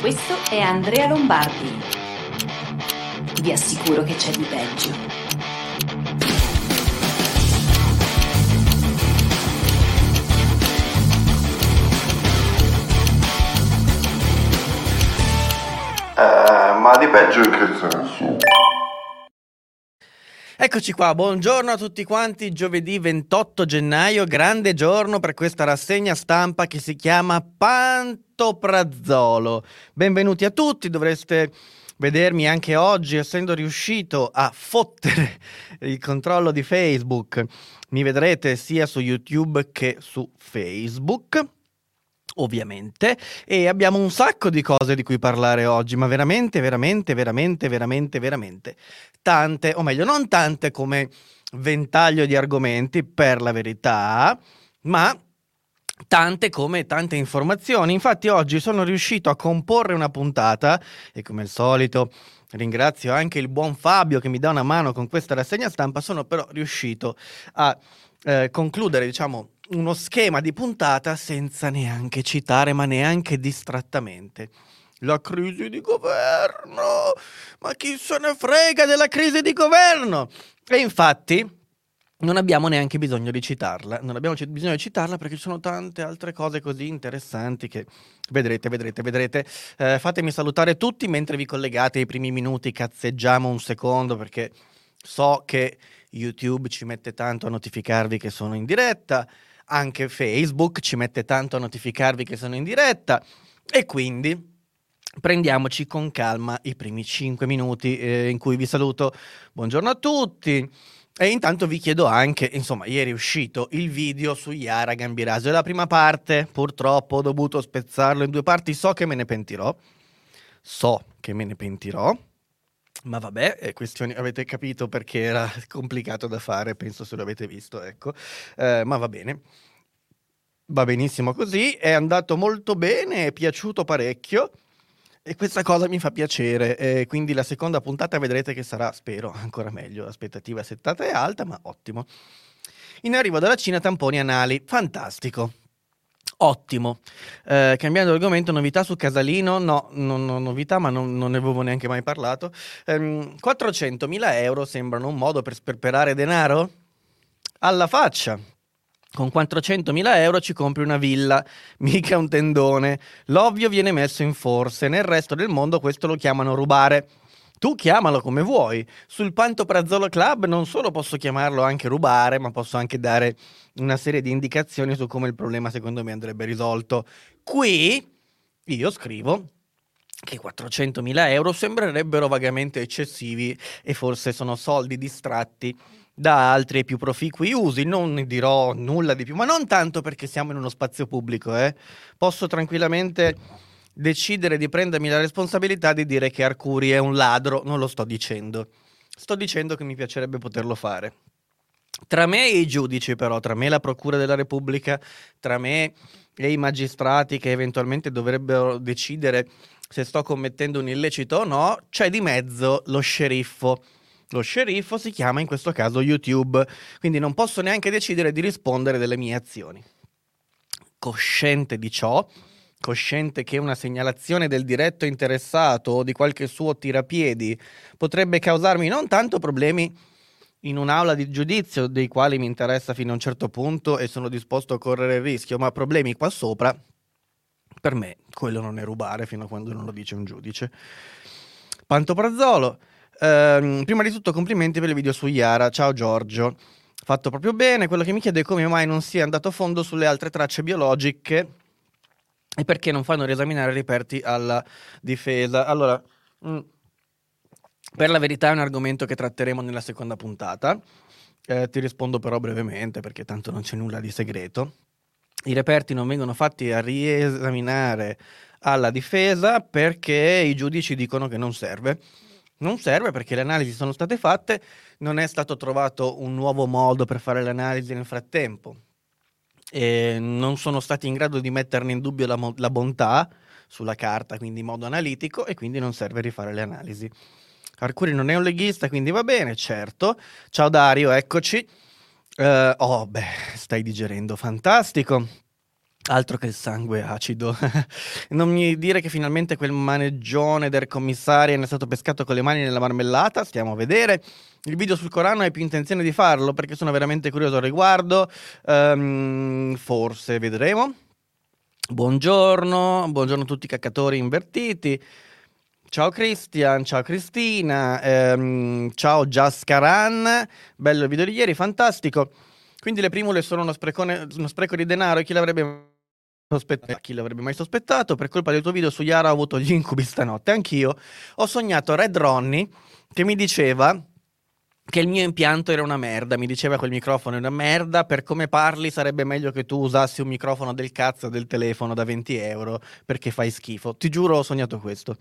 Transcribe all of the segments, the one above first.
Questo è Andrea Lombardi. Vi assicuro che c'è di peggio. Eh, ma di peggio in che senso? Eccoci qua, buongiorno a tutti quanti, giovedì 28 gennaio, grande giorno per questa rassegna stampa che si chiama Pantoprazzolo. Benvenuti a tutti, dovreste vedermi anche oggi essendo riuscito a fottere il controllo di Facebook. Mi vedrete sia su YouTube che su Facebook ovviamente, e abbiamo un sacco di cose di cui parlare oggi, ma veramente, veramente, veramente, veramente, veramente tante, o meglio, non tante come ventaglio di argomenti, per la verità, ma tante come tante informazioni. Infatti oggi sono riuscito a comporre una puntata e come al solito ringrazio anche il buon Fabio che mi dà una mano con questa rassegna stampa, sono però riuscito a eh, concludere, diciamo, uno schema di puntata senza neanche citare, ma neanche distrattamente. La crisi di governo! Ma chi se ne frega della crisi di governo? E infatti non abbiamo neanche bisogno di citarla, non abbiamo c- bisogno di citarla perché ci sono tante altre cose così interessanti che vedrete, vedrete, vedrete. Eh, fatemi salutare tutti mentre vi collegate ai primi minuti, cazzeggiamo un secondo perché so che YouTube ci mette tanto a notificarvi che sono in diretta anche Facebook ci mette tanto a notificarvi che sono in diretta e quindi prendiamoci con calma i primi 5 minuti eh, in cui vi saluto. Buongiorno a tutti. E intanto vi chiedo anche, insomma, ieri è uscito il video su Yara Gambirasio. È la prima parte, purtroppo ho dovuto spezzarlo in due parti, so che me ne pentirò. So che me ne pentirò. Ma vabbè, è questione, avete capito perché era complicato da fare, penso se lo avete visto, ecco. Eh, ma va bene. Va benissimo così, è andato molto bene, è piaciuto parecchio e questa cosa mi fa piacere. Eh, quindi la seconda puntata vedrete che sarà, spero, ancora meglio. L'aspettativa settata è alta, ma ottimo. In arrivo dalla Cina tamponi anali, fantastico. Ottimo. Eh, cambiando argomento, novità su Casalino? No, non ho novità, ma non, non, ne avevo neanche mai parlato. Ehm, 400.000 euro sembrano un modo per sperperare denaro? Alla faccia. Con 400.000 euro ci compri una villa, mica un tendone. L'ovvio viene messo in forse, nel resto del mondo questo lo chiamano rubare. Tu chiamalo come vuoi. Sul Pantoprazzolo Club non solo posso chiamarlo anche rubare, ma posso anche dare una serie di indicazioni su come il problema secondo me andrebbe risolto. Qui io scrivo che 400.000 euro sembrerebbero vagamente eccessivi e forse sono soldi distratti da altri e più proficui usi. Non ne dirò nulla di più, ma non tanto perché siamo in uno spazio pubblico. Eh. Posso tranquillamente decidere di prendermi la responsabilità di dire che Arcuri è un ladro, non lo sto dicendo. Sto dicendo che mi piacerebbe poterlo fare. Tra me e i giudici, però, tra me e la Procura della Repubblica, tra me e i magistrati che eventualmente dovrebbero decidere se sto commettendo un illecito o no, c'è di mezzo lo sceriffo. Lo sceriffo si chiama in questo caso YouTube, quindi non posso neanche decidere di rispondere delle mie azioni. Cosciente di ciò, cosciente che una segnalazione del diretto interessato o di qualche suo tirapiedi potrebbe causarmi non tanto problemi in un'aula di giudizio dei quali mi interessa fino a un certo punto e sono disposto a correre il rischio, ma problemi qua sopra, per me quello non è rubare fino a quando non lo dice un giudice. Pantoprazzolo, ehm, prima di tutto complimenti per il video su Yara, ciao Giorgio, fatto proprio bene, quello che mi chiede è come mai non sia andato a fondo sulle altre tracce biologiche e perché non fanno riesaminare i reperti alla difesa. Allora, mh, mm, per la verità è un argomento che tratteremo nella seconda puntata. Eh, ti rispondo però brevemente perché tanto non c'è nulla di segreto. I reperti non vengono fatti a riesaminare alla difesa perché i giudici dicono che non serve. Non serve perché le analisi sono state fatte, non è stato trovato un nuovo modo per fare le analisi nel frattempo e non sono stati in grado di metterne in dubbio la, la, bontà sulla carta, quindi in modo analitico, e quindi non serve rifare le analisi. Arcuri non è un leghista, quindi va bene, certo. Ciao Dario, eccoci. Uh, oh, beh, stai digerendo, fantastico. Altro che il sangue acido. non mi dire che finalmente quel maneggione del commissario è stato pescato con le mani nella marmellata. Stiamo a vedere. Il video sul Corano hai più intenzione di farlo perché sono veramente curioso al riguardo. Um, forse vedremo. Buongiorno, buongiorno a tutti i caccatori invertiti. Ciao Christian, ciao Cristina, ehm, ciao Jascaran, bello il video di ieri, fantastico. Quindi le primule sono uno, sprecone, uno spreco di denaro e chi l'avrebbe sospettato? Chi l'avrebbe mai sospettato? Per colpa del tuo video su Yara ho avuto gli incubi stanotte. Anch'io ho sognato Red Ronnie che mi diceva che il mio impianto era una merda, mi diceva quel microfono è una merda, per come parli sarebbe meglio che tu usassi un microfono del cazzo del telefono da 20 euro perché fai schifo. Ti giuro ho sognato questo.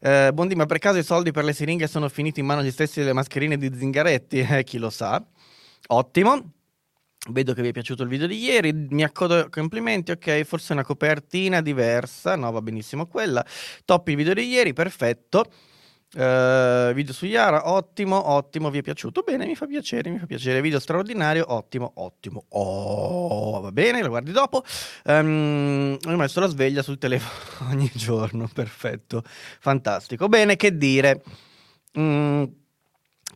Eh, Bondi, ma per caso i soldi per le siringhe sono finiti in mano agli stessi delle mascherine di Zingaretti? Eh, chi lo sa. Ottimo. Vedo che vi è piaciuto il video di ieri, mi accodo complimenti, ok, forse una copertina diversa, no va benissimo quella, top il video di ieri, perfetto, uh, video su Yara, ottimo, ottimo, vi è piaciuto, bene, mi fa piacere, mi fa piacere, video straordinario, ottimo, ottimo, oh, va bene, lo guardi dopo, um, ho messo la sveglia sul telefono ogni giorno, perfetto, fantastico, bene, che dire... Mm,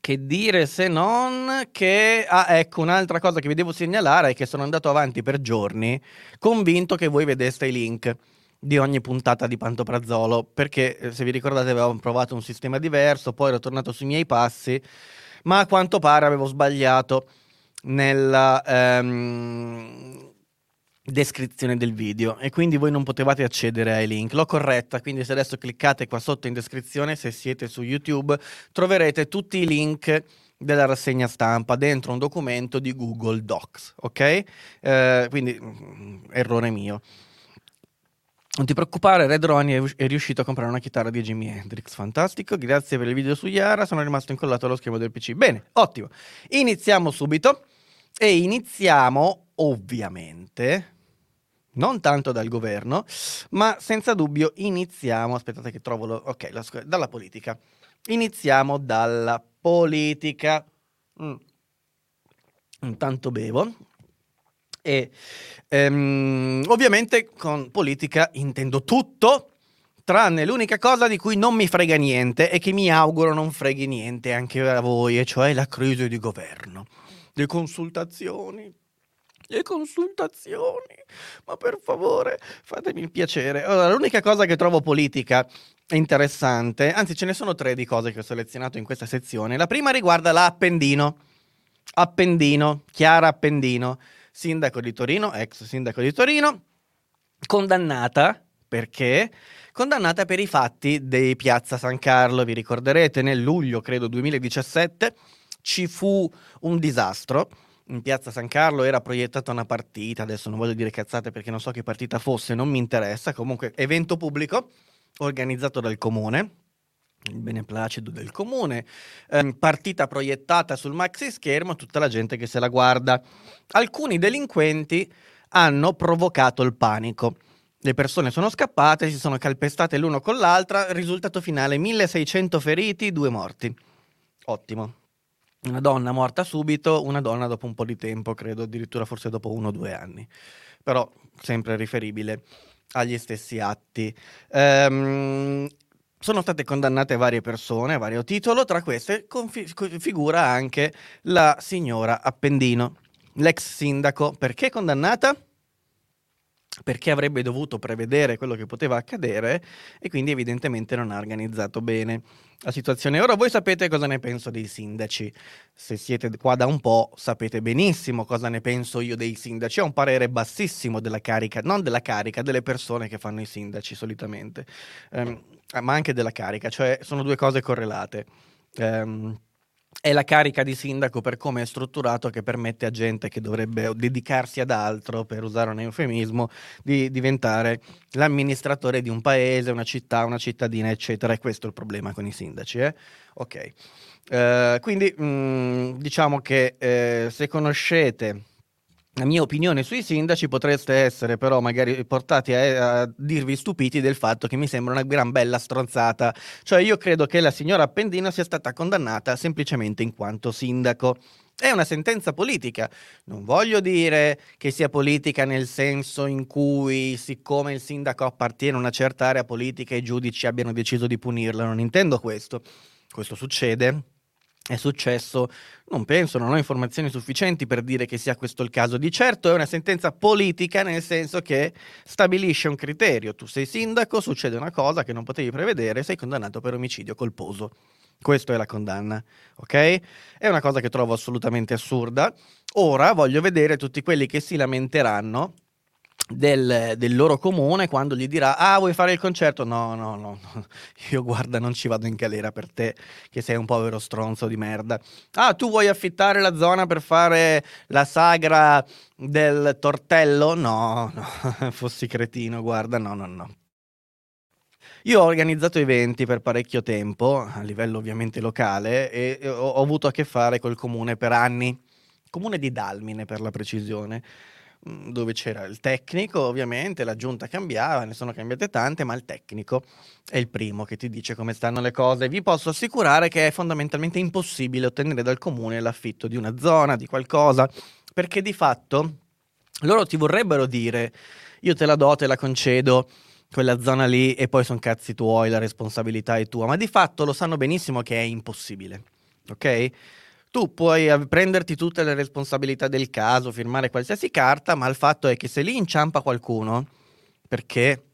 che dire se non che... Ah, ecco, un'altra cosa che vi devo segnalare è che sono andato avanti per giorni convinto che voi vedeste i link di ogni puntata di Pantoprazzolo, perché eh, se vi ricordate avevo provato un sistema diverso, poi ero tornato sui miei passi, ma a quanto pare avevo sbagliato nella... Um, descrizione del video e quindi voi non potevate accedere ai link. L'ho corretta, quindi se adesso cliccate qua sotto in descrizione, se siete su YouTube, troverete tutti i link della rassegna stampa dentro un documento di Google Docs, ok? Eh, quindi mm, errore mio. Non ti preoccupare, Red Ronnie è riuscito a comprare una chitarra di Jimi Hendrix. Fantastico, grazie per il video su Yara. Sono rimasto incollato allo schermo del PC. Bene, ottimo. Iniziamo subito. E iniziamo, ovviamente, non tanto dal governo, ma senza dubbio iniziamo, aspettate che trovo, lo, ok, la, dalla politica. Iniziamo dalla politica. Mm. Intanto bevo. E ehm, ovviamente con politica intendo tutto, tranne l'unica cosa di cui non mi frega niente e che mi auguro non freghi niente anche a voi, e cioè la crisi di governo, le consultazioni le consultazioni. Ma per favore, fatemi il piacere. Allora, l'unica cosa che trovo politica interessante, anzi ce ne sono tre di cose che ho selezionato in questa sezione. La prima riguarda l'Appendino. Appendino, Chiara Appendino, sindaco di Torino, ex sindaco di Torino, condannata perché? Condannata per i fatti di Piazza San Carlo. Vi ricorderete nel luglio, credo 2017, ci fu un disastro in piazza San Carlo era proiettata una partita, adesso non voglio dire cazzate perché non so che partita fosse, non mi interessa, comunque evento pubblico organizzato dal comune, il beneplacito del comune, eh, partita proiettata sul maxi schermo, tutta la gente che se la guarda. Alcuni delinquenti hanno provocato il panico. Le persone sono scappate, si sono calpestate l'uno con l'altra, risultato finale 1600 feriti, due morti. Ottimo una donna morta subito, una donna dopo un po' di tempo, credo addirittura forse dopo uno o due anni, però sempre riferibile agli stessi atti. Ehm, sono state condannate varie persone a vario titolo, tra queste confi- figura anche la signora Appendino, l'ex sindaco. Perché condannata? perché avrebbe dovuto prevedere quello che poteva accadere e quindi evidentemente non ha organizzato bene la situazione. Ora voi sapete cosa ne penso dei sindaci, se siete qua da un po' sapete benissimo cosa ne penso io dei sindaci, ho un parere bassissimo della carica, non della carica, delle persone che fanno i sindaci solitamente, um, ma anche della carica, cioè sono due cose correlate. Um, è la carica di sindaco per come è strutturato che permette a gente che dovrebbe dedicarsi ad altro, per usare un eufemismo, di diventare l'amministratore di un paese, una città, una cittadina, eccetera. E questo è il problema con i sindaci. Eh? Ok. Uh, quindi mh, mm, diciamo che eh, se conoscete la mia opinione sui sindaci potreste essere però magari portati a, a, dirvi stupiti del fatto che mi sembra una gran bella stronzata. Cioè io credo che la signora Appendino sia stata condannata semplicemente in quanto sindaco. È una sentenza politica. Non voglio dire che sia politica nel senso in cui, siccome il sindaco appartiene a una certa area politica, i giudici abbiano deciso di punirlo. Non intendo questo. Questo succede. È successo, non penso, non ho informazioni sufficienti per dire che sia questo il caso. Di certo è una sentenza politica nel senso che stabilisce un criterio. Tu sei sindaco, succede una cosa che non potevi prevedere, sei condannato per omicidio colposo. Questa è la condanna, ok? È una cosa che trovo assolutamente assurda. Ora voglio vedere tutti quelli che si lamenteranno del, del, loro comune quando gli dirà ah vuoi fare il concerto? No no no io guarda non ci vado in galera per te che sei un povero stronzo di merda. Ah tu vuoi affittare la zona per fare la sagra del tortello? No no fossi cretino guarda no no no. Io ho organizzato eventi per parecchio tempo, a livello ovviamente locale, e ho, ho avuto a che fare col comune per anni, comune di Dalmine per la precisione, dove c'era il tecnico, ovviamente, la giunta cambiava, ne sono cambiate tante, ma il tecnico è il primo che ti dice come stanno le cose. Vi posso assicurare che è fondamentalmente impossibile ottenere dal comune l'affitto di una zona, di qualcosa, perché di fatto loro ti vorrebbero dire io te la do, te la concedo, quella zona lì e poi sono cazzi tuoi, la responsabilità è tua, ma di fatto lo sanno benissimo che è impossibile, ok? Tu puoi prenderti tutte le responsabilità del caso, firmare qualsiasi carta, ma il fatto è che se lì inciampa qualcuno, perché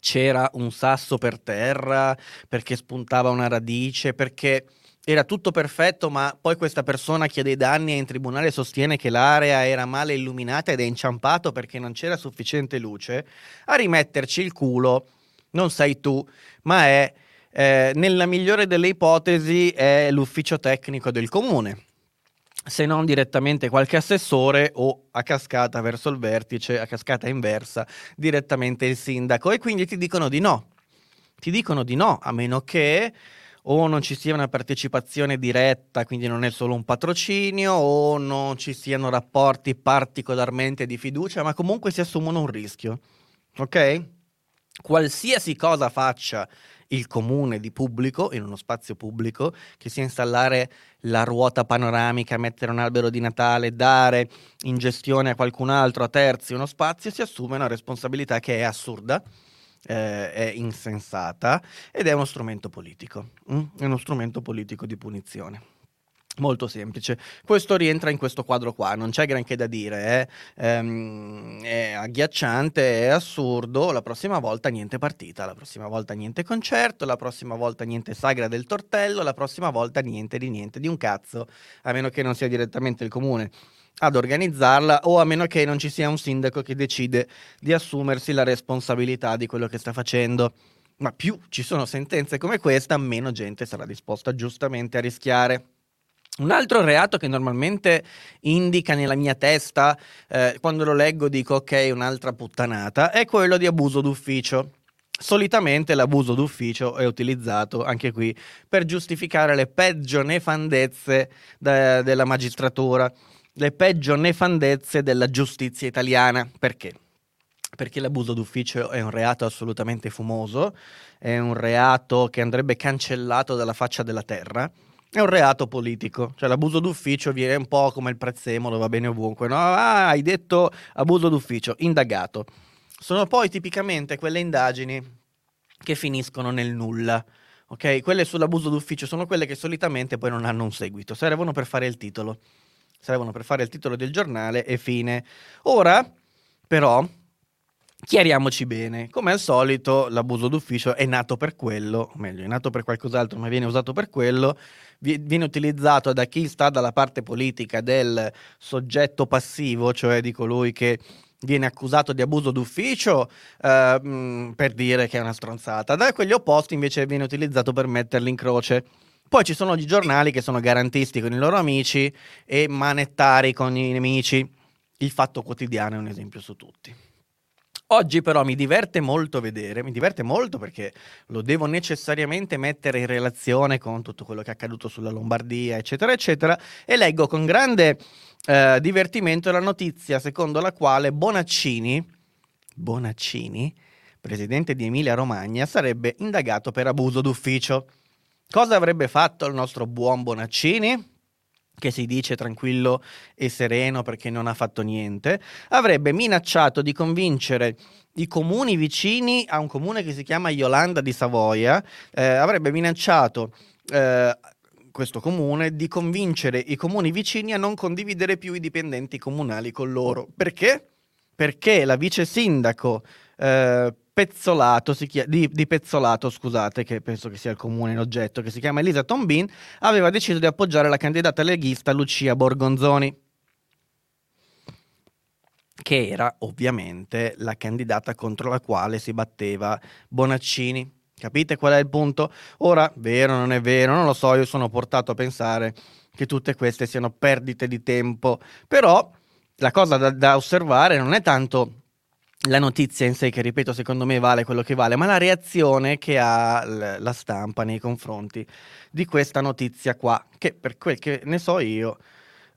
c'era un sasso per terra, perché spuntava una radice, perché era tutto perfetto, ma poi questa persona chiede dei danni e in tribunale sostiene che l'area era male illuminata ed è inciampato perché non c'era sufficiente luce, a rimetterci il culo non sei tu, ma è, eh, nella migliore delle ipotesi, è l'ufficio tecnico del comune se non direttamente qualche assessore o a cascata verso il vertice, a cascata inversa, direttamente il sindaco. E quindi ti dicono di no. Ti dicono di no, a meno che o non ci sia una partecipazione diretta, quindi non è solo un patrocinio, o non ci siano rapporti particolarmente di fiducia, ma comunque si assumono un rischio. Ok? Qualsiasi cosa faccia il comune di pubblico, in uno spazio pubblico, che sia installare la ruota panoramica, mettere un albero di Natale, dare in gestione a qualcun altro, a terzi, uno spazio, si assume una responsabilità che è assurda eh, è insensata ed è uno strumento politico, mm? è uno strumento politico di punizione. Molto semplice. Questo rientra in questo quadro qua, non c'è granché da dire, eh? ehm, è agghiacciante, è assurdo, la prossima volta niente partita, la prossima volta niente concerto, la prossima volta niente sagra del tortello, la prossima volta niente di niente, di un cazzo, a meno che non sia direttamente il comune ad organizzarla o a meno che non ci sia un sindaco che decide di assumersi la responsabilità di quello che sta facendo. Ma più ci sono sentenze come questa, meno gente sarà disposta giustamente a rischiare. Un altro reato che normalmente indica nella mia testa, eh, quando lo leggo dico ok, un'altra puttanata, è quello di abuso d'ufficio. Solitamente l'abuso d'ufficio è utilizzato anche qui per giustificare le peggio nefandezze de- della magistratura le peggio nefandezze della giustizia italiana. Perché? Perché l'abuso d'ufficio è un reato assolutamente fumoso, è un reato che andrebbe cancellato dalla faccia della terra, è un reato politico, cioè l'abuso d'ufficio viene un po' come il prezzemolo, va bene ovunque, no? Ah, hai detto abuso d'ufficio, indagato. Sono poi tipicamente quelle indagini che finiscono nel nulla. Ok, quelle sull'abuso d'ufficio sono quelle che solitamente poi non hanno un seguito, servono per fare il titolo servono per fare il titolo del giornale e fine. Ora, però, chiariamoci bene, come al solito l'abuso d'ufficio è nato per quello, o meglio, è nato per qualcos'altro, ma viene usato per quello, viene utilizzato da chi sta dalla parte politica del soggetto passivo, cioè di colui che viene accusato di abuso d'ufficio eh, per dire che è una stronzata, da quelli opposti invece viene utilizzato per metterli in croce. Poi ci sono i giornali che sono garantisti con i loro amici e manettari con i nemici. Il fatto quotidiano è un esempio su tutti. Oggi però mi diverte molto vedere, mi diverte molto perché lo devo necessariamente mettere in relazione con tutto quello che è accaduto sulla Lombardia, eccetera, eccetera, e leggo con grande eh, divertimento la notizia secondo la quale Bonaccini, Bonaccini, presidente di Emilia Romagna, sarebbe indagato per abuso d'ufficio. Cosa avrebbe fatto il nostro buon Bonaccini? Che si dice tranquillo e sereno perché non ha fatto niente, avrebbe minacciato di convincere i comuni vicini a un comune che si chiama Iolanda di Savoia, eh, avrebbe minacciato eh, questo comune di convincere i comuni vicini a non condividere più i dipendenti comunali con loro. Perché? Perché la vice sindaco eh, Pezzolato, chia- di, di, Pezzolato, scusate, che penso che sia il comune in oggetto, che si chiama Elisa Tombin, aveva deciso di appoggiare la candidata leghista Lucia Borgonzoni, che era ovviamente la candidata contro la quale si batteva Bonaccini. Capite qual è il punto? Ora, vero non è vero, non lo so, io sono portato a pensare che tutte queste siano perdite di tempo, però la cosa da, da osservare non è tanto la notizia in sé, che ripeto, secondo me vale quello che vale, ma la reazione che ha la stampa nei confronti di questa notizia qua, che per quel che ne so io,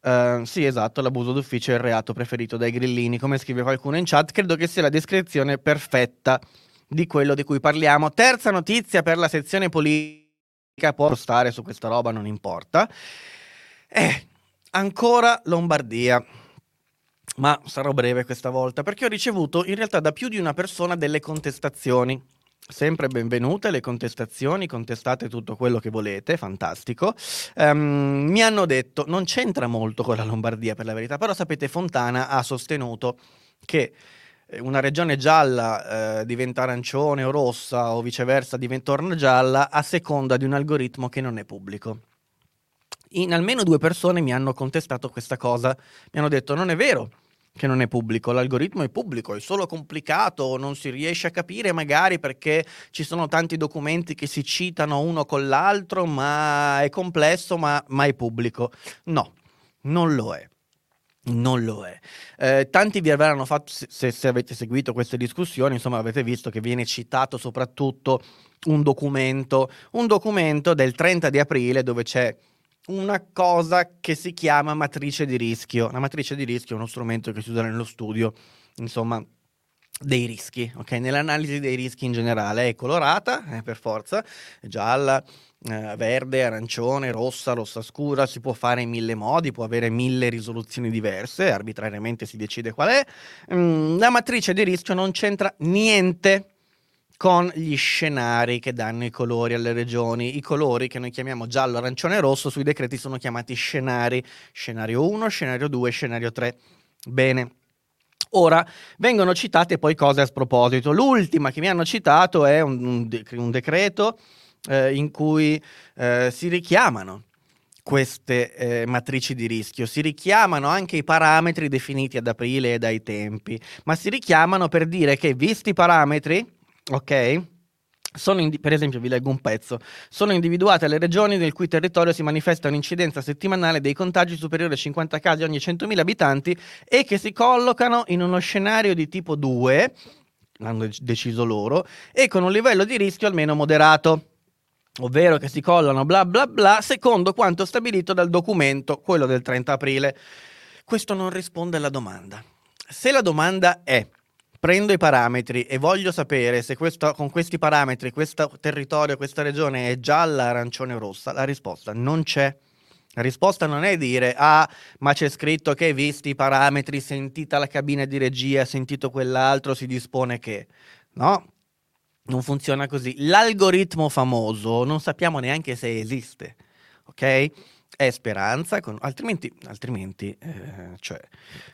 uh, sì, esatto, l'abuso d'ufficio è il reato preferito dai grillini, come scrive qualcuno in chat, credo che sia la descrizione perfetta di quello di cui parliamo. Terza notizia per la sezione politica, può stare su questa roba, non importa. Eh, ancora Lombardia ma sarò breve questa volta perché ho ricevuto in realtà da più di una persona delle contestazioni. Sempre benvenute le contestazioni, contestate tutto quello che volete, fantastico. Um, mi hanno detto, non c'entra molto con la Lombardia per la verità, però sapete Fontana ha sostenuto che eh, una regione gialla eh, diventa arancione o rossa o viceversa diventa gialla a seconda di un algoritmo che non è pubblico. In almeno due persone mi hanno contestato questa cosa, mi hanno detto non è vero, che non è pubblico, l'algoritmo è pubblico, è solo complicato, non si riesce a capire magari perché ci sono tanti documenti che si citano uno con l'altro, ma è complesso, ma, ma è pubblico. No, non lo è. Non lo è. Eh, tanti vi avranno fatto, se, se, avete seguito queste discussioni, insomma avete visto che viene citato soprattutto un documento, un documento del 30 di aprile dove c'è una cosa che si chiama matrice di rischio. La matrice di rischio è uno strumento che si usa nello studio, insomma, dei rischi, ok? Nell'analisi dei rischi in generale è colorata, eh, per forza, gialla, eh, verde, arancione, rossa, rossa scura, si può fare in mille modi, può avere mille risoluzioni diverse, arbitrariamente si decide qual è. Mm, la matrice di rischio non c'entra niente con gli scenari che danno i colori alle regioni. I colori che noi chiamiamo giallo, arancione e rosso sui decreti sono chiamati scenari. Scenario 1, scenario 2, scenario 3. Bene. Ora vengono citate poi cose a sproposito. L'ultima che mi hanno citato è un, un, de- un decreto eh, in cui eh, si richiamano queste eh, matrici di rischio. Si richiamano anche i parametri definiti ad aprile e dai tempi, ma si richiamano per dire che visti i parametri, ok? Indi- per esempio, vi leggo un pezzo. Sono individuate le regioni nel cui territorio si manifesta un'incidenza settimanale dei contagi superiore a 50 casi ogni 100.000 abitanti e che si collocano in uno scenario di tipo 2, l'hanno deciso loro, e con un livello di rischio almeno moderato ovvero che si collano bla bla bla, secondo quanto stabilito dal documento, quello del 30 aprile. Questo non risponde alla domanda. Se la domanda è prendo i parametri e voglio sapere se questo, con questi parametri questo territorio, questa regione è gialla, arancione o rossa, la risposta non c'è. La risposta non è dire, ah, ma c'è scritto che visti i parametri, sentita la cabina di regia, sentito quell'altro, si dispone che. No, non funziona così. L'algoritmo famoso non sappiamo neanche se esiste, ok? È speranza, con... altrimenti, altrimenti eh, cioè,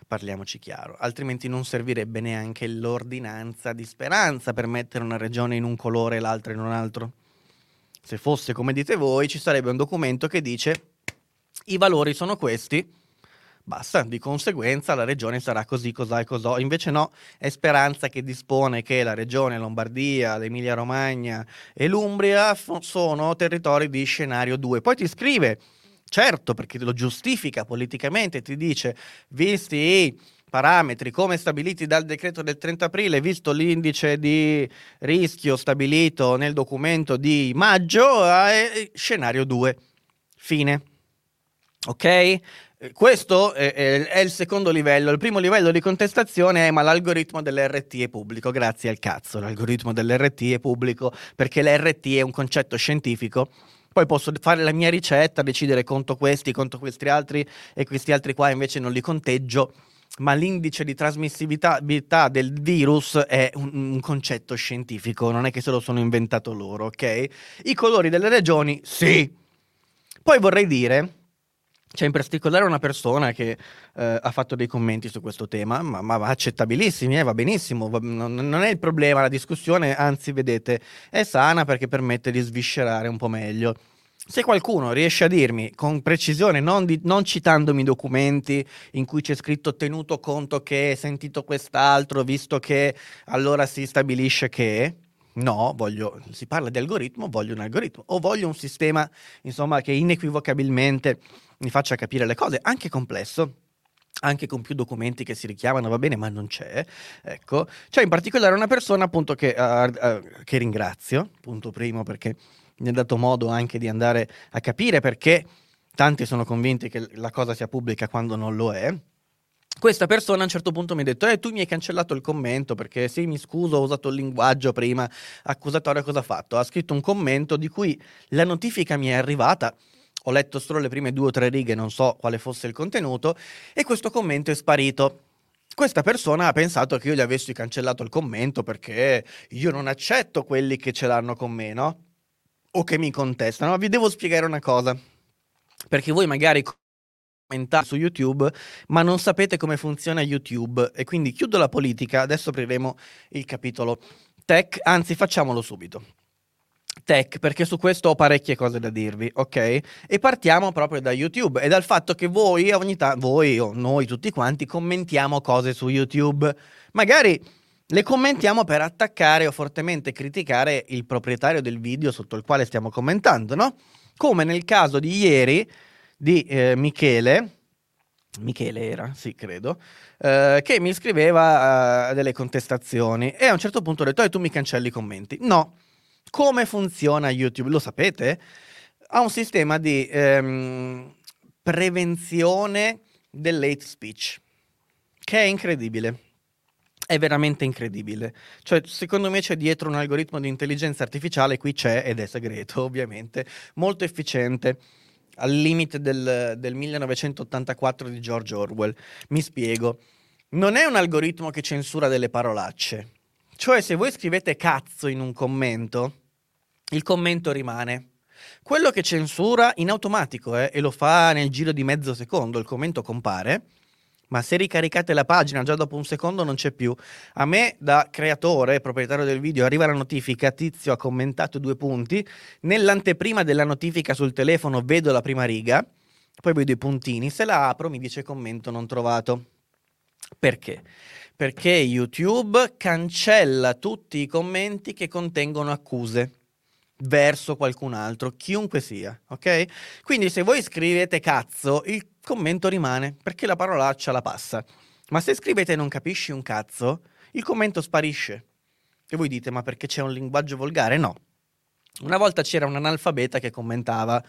parliamoci chiaro, altrimenti non servirebbe neanche l'ordinanza di speranza per mettere una regione in un colore e l'altra in un altro. Se fosse come dite voi, ci sarebbe un documento che dice i valori sono questi, basta, di conseguenza la regione sarà così, cos'ha e cos'ho. Invece no, è Speranza che dispone che la regione Lombardia, l'Emilia Romagna e l'Umbria sono territori di scenario 2. Poi ti scrive Certo, perché lo giustifica politicamente, ti dice, visti i parametri come stabiliti dal decreto del 30 aprile, visto l'indice di rischio stabilito nel documento di maggio, è scenario 2. Fine. Ok? Questo è, è, il secondo livello. Il primo livello di contestazione è ma l'algoritmo dell'RT è pubblico. Grazie al cazzo, l'algoritmo dell'RT è pubblico perché l'RT è un concetto scientifico Poi posso fare la mia ricetta, decidere conto questi, conto questi altri e questi altri qua invece non li conteggio ma l'indice di trasmissibilità del virus è un, un, concetto scientifico, non è che se lo sono inventato loro, ok? I colori delle regioni, sì. Poi vorrei dire, c'è in particolare una persona che eh, ha fatto dei commenti su questo tema, ma, ma accettabilissimi, eh, va benissimo, va, non, non, è il problema la discussione, anzi vedete, è sana perché permette di sviscerare un po' meglio. Se qualcuno riesce a dirmi con precisione, non, di, non, citandomi documenti in cui c'è scritto tenuto conto che, sentito quest'altro, visto che allora si stabilisce che, no, voglio, si parla di algoritmo, voglio un algoritmo o voglio un sistema insomma, che inequivocabilmente mi faccia capire le cose, anche complesso anche con più documenti che si richiamano, va bene, ma non c'è. Ecco, c'è in particolare una persona appunto che, uh, uh, che ringrazio, punto primo perché mi ha dato modo anche di andare a capire perché tanti sono convinti che la cosa sia pubblica quando non lo è. Questa persona a un certo punto mi ha detto: Eh, tu mi hai cancellato il commento perché sì, mi scuso, ho usato il linguaggio prima accusatorio. Cosa ha fatto? Ha scritto un commento di cui la notifica mi è arrivata. Ho letto solo le prime due o tre righe, non so quale fosse il contenuto, e questo commento è sparito. Questa persona ha pensato che io gli avessi cancellato il commento perché io non accetto quelli che ce l'hanno con me, no? O che mi contestano, ma vi devo spiegare una cosa. Perché voi magari commentate su YouTube, ma non sapete come funziona YouTube. E quindi chiudo la politica, adesso apriremo il capitolo tech, anzi facciamolo subito. Tech, perché su questo ho parecchie cose da dirvi, ok? E partiamo proprio da YouTube e dal fatto che voi ogni tanto, voi o noi tutti quanti, commentiamo cose su YouTube. Magari le commentiamo per attaccare o fortemente criticare il proprietario del video sotto il quale stiamo commentando, no? Come nel caso di ieri di eh, Michele, Michele era, sì, credo, eh, che mi scriveva eh, delle contestazioni e a un certo punto ho detto, e tu mi cancelli i commenti. No. Come funziona YouTube? Lo sapete? Ha un sistema di ehm, prevenzione dell'hate speech, che è incredibile è veramente incredibile. Cioè, secondo me c'è dietro un algoritmo di intelligenza artificiale, qui c'è, ed è segreto ovviamente, molto efficiente, al limite del, del 1984 di George Orwell. Mi spiego. Non è un algoritmo che censura delle parolacce. Cioè, se voi scrivete cazzo in un commento, il commento rimane. Quello che censura in automatico, eh, e lo fa nel giro di mezzo secondo, il commento compare, ma se ricaricate la pagina già dopo un secondo non c'è più. A me, da creatore, proprietario del video, arriva la notifica, tizio ha commentato due punti, nell'anteprima della notifica sul telefono vedo la prima riga, poi vedo i puntini, se la apro mi dice commento non trovato. Perché? Perché YouTube cancella tutti i commenti che contengono accuse verso qualcun altro, chiunque sia, ok? Quindi se voi scrivete cazzo, il commento rimane perché la parolaccia la passa. Ma se scrivete non capisci un cazzo, il commento sparisce. E voi dite, ma perché c'è un linguaggio volgare? No. Una volta c'era un analfabeta che commentava,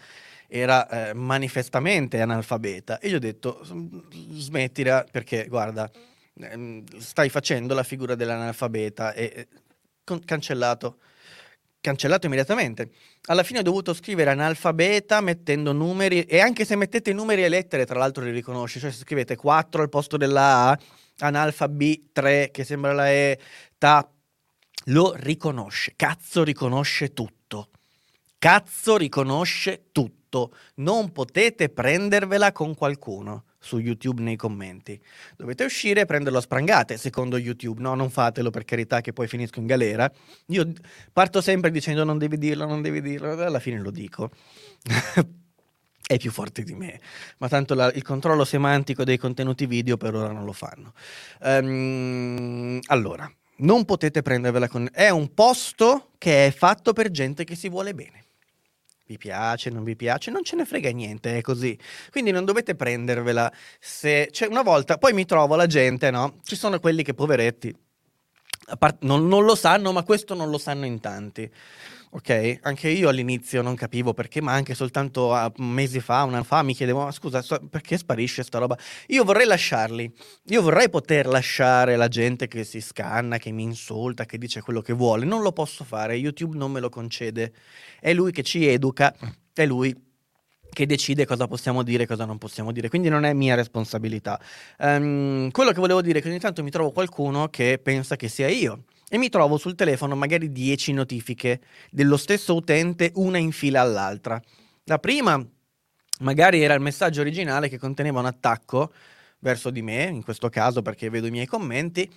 era eh, manifestamente analfabeta, e gli ho detto, smettila perché, guarda, ehm, stai facendo la figura dell'analfabeta e con- cancellato cancellato immediatamente. Alla fine ho dovuto scrivere analfabeta mettendo numeri e anche se mettete numeri e lettere, tra l'altro li riconosce, cioè se scrivete 4 al posto della A, analfa B3 che sembra la E, ta lo riconosce. Cazzo riconosce tutto. Cazzo riconosce tutto. Non potete prendervela con qualcuno su YouTube nei commenti. Dovete uscire e prenderlo a sprangate, secondo YouTube. No, non fatelo per carità che poi finisco in galera. Io parto sempre dicendo non devi dirlo, non devi dirlo, alla fine lo dico. È più forte di me, ma tanto la, il controllo semantico dei contenuti video per ora non lo fanno. Um, allora, non potete prendervela con... È un posto che è fatto per gente che si vuole bene vi piace, non vi piace, non ce ne frega niente, è così. Quindi non dovete prendervela se... Cioè, una volta, poi mi trovo la gente, no? Ci sono quelli che, poveretti, non, non lo sanno, ma questo non lo sanno in tanti. Ok, anche io all'inizio non capivo perché, ma anche soltanto mesi fa, un anno fa, mi chiedevo: scusa, so- perché sparisce sta roba? Io vorrei lasciarli, io vorrei poter lasciare la gente che si scanna, che mi insulta, che dice quello che vuole. Non lo posso fare, YouTube non me lo concede. È lui che ci educa, è lui che decide cosa possiamo dire e cosa non possiamo dire, quindi non è mia responsabilità. Um, quello che volevo dire è che ogni tanto mi trovo qualcuno che pensa che sia io e mi trovo sul telefono magari 10 notifiche dello stesso utente, una in fila all'altra. La prima magari era il messaggio originale che conteneva un attacco verso di me, in questo caso perché vedo i miei commenti,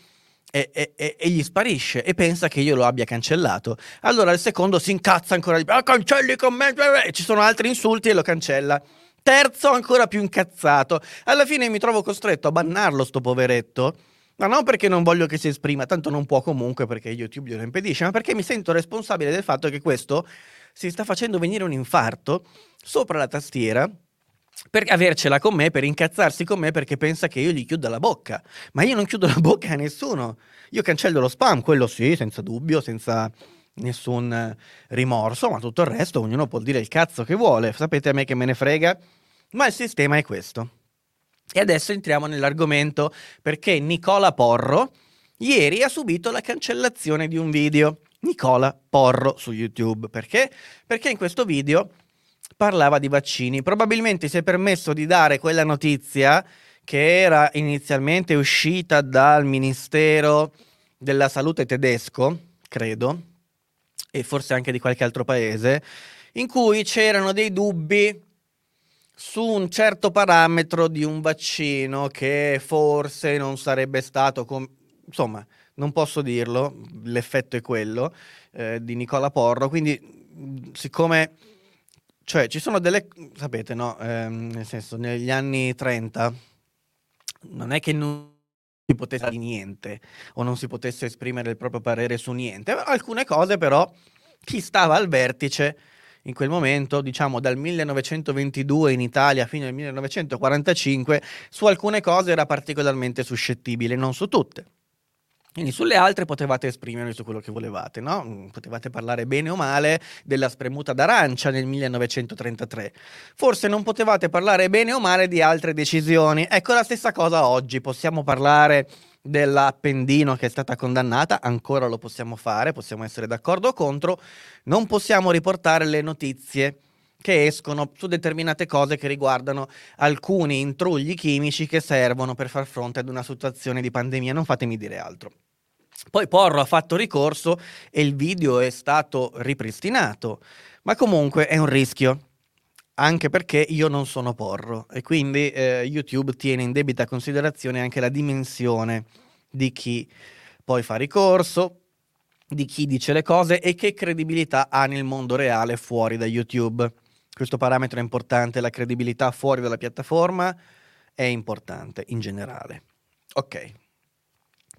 e, e, e, gli sparisce e pensa che io lo abbia cancellato. Allora il secondo si incazza ancora di più, ah, cancelli i commenti, e ci sono altri insulti e lo cancella. Terzo ancora più incazzato. Alla fine mi trovo costretto a bannarlo sto poveretto ma non perché non voglio che si esprima, tanto non può comunque perché YouTube glielo impedisce, ma perché mi sento responsabile del fatto che questo si sta facendo venire un infarto sopra la tastiera per avercela con me, per incazzarsi con me perché pensa che io gli chiuda la bocca. Ma io non chiudo la bocca a nessuno. Io cancello lo spam, quello sì, senza dubbio, senza nessun rimorso, ma tutto il resto ognuno può dire il cazzo che vuole. Sapete a me che me ne frega? Ma il sistema è questo. E adesso entriamo nell'argomento perché Nicola Porro ieri ha subito la cancellazione di un video. Nicola Porro su YouTube. Perché? Perché in questo video parlava di vaccini. Probabilmente si è permesso di dare quella notizia che era inizialmente uscita dal Ministero della Salute tedesco, credo, e forse anche di qualche altro paese, in cui c'erano dei dubbi su un certo parametro di un vaccino che forse non sarebbe stato, com- insomma, non posso dirlo, l'effetto è quello eh, di Nicola Porro, quindi siccome cioè ci sono delle sapete, no, eh, nel senso negli anni 30 non è che non si potesse dire niente o non si potesse esprimere il proprio parere su niente, alcune cose però chi stava al vertice in quel momento, diciamo dal 1922 in Italia fino al 1945, su alcune cose era particolarmente suscettibile, non su tutte. Quindi sulle altre potevate esprimervi su quello che volevate, no? Mm, potevate parlare bene o male della spremuta d'arancia nel 1933. Forse non potevate parlare bene o male di altre decisioni. Ecco la stessa cosa oggi, possiamo parlare dell'Appendino che è stata condannata, ancora lo possiamo fare, possiamo essere d'accordo o contro, non possiamo riportare le notizie che escono su determinate cose che riguardano alcuni intrugli chimici che servono per far fronte ad una situazione di pandemia, non fatemi dire altro. Poi Porro ha fatto ricorso e il video è stato ripristinato, ma comunque è un rischio anche perché io non sono porro e quindi eh, YouTube tiene in debita considerazione anche la dimensione di chi poi fa ricorso, di chi dice le cose e che credibilità ha nel mondo reale fuori da YouTube. Questo parametro è importante, la credibilità fuori dalla piattaforma è importante in generale. Ok,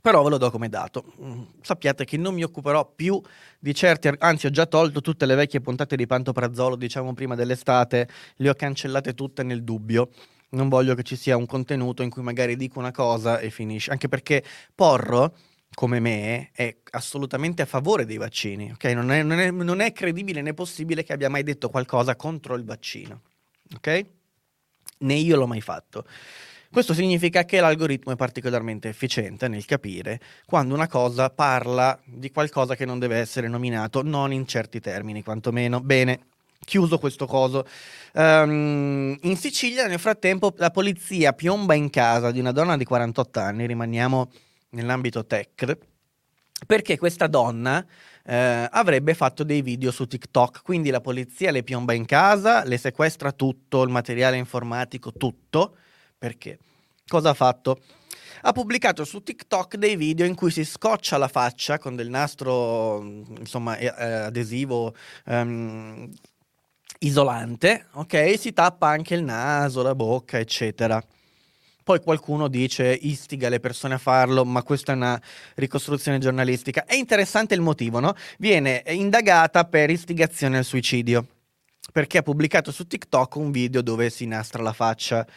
però ve lo do come dato. Mm, sappiate che non mi occuperò più di certi, anzi ho già tolto tutte le vecchie puntate di Pantoprazzolo, diciamo prima dell'estate, le ho cancellate tutte nel dubbio. Non voglio che ci sia un contenuto in cui magari dico una cosa e finisce, anche perché Porro, come me, è assolutamente a favore dei vaccini, ok? Non è, non è, non è credibile né possibile che abbia mai detto qualcosa contro il vaccino, ok? Né io l'ho mai fatto. Questo significa che l'algoritmo è particolarmente efficiente nel capire quando una cosa parla di qualcosa che non deve essere nominato, non in certi termini, quantomeno. Bene, chiuso questo coso. Um, in Sicilia, nel frattempo, la polizia piomba in casa di una donna di 48 anni, rimaniamo nell'ambito tech, perché questa donna eh, avrebbe fatto dei video su TikTok. Quindi la polizia le piomba in casa, le sequestra tutto, il materiale informatico, tutto perché? Cosa ha fatto? Ha pubblicato su TikTok dei video in cui si scoccia la faccia con del nastro, insomma, eh, adesivo um, isolante, ok? Si tappa anche il naso, la bocca, eccetera. Poi qualcuno dice istiga le persone a farlo, ma questa è una ricostruzione giornalistica. È interessante il motivo, no? Viene indagata per istigazione al suicidio, perché ha pubblicato su TikTok un video dove si nastra la faccia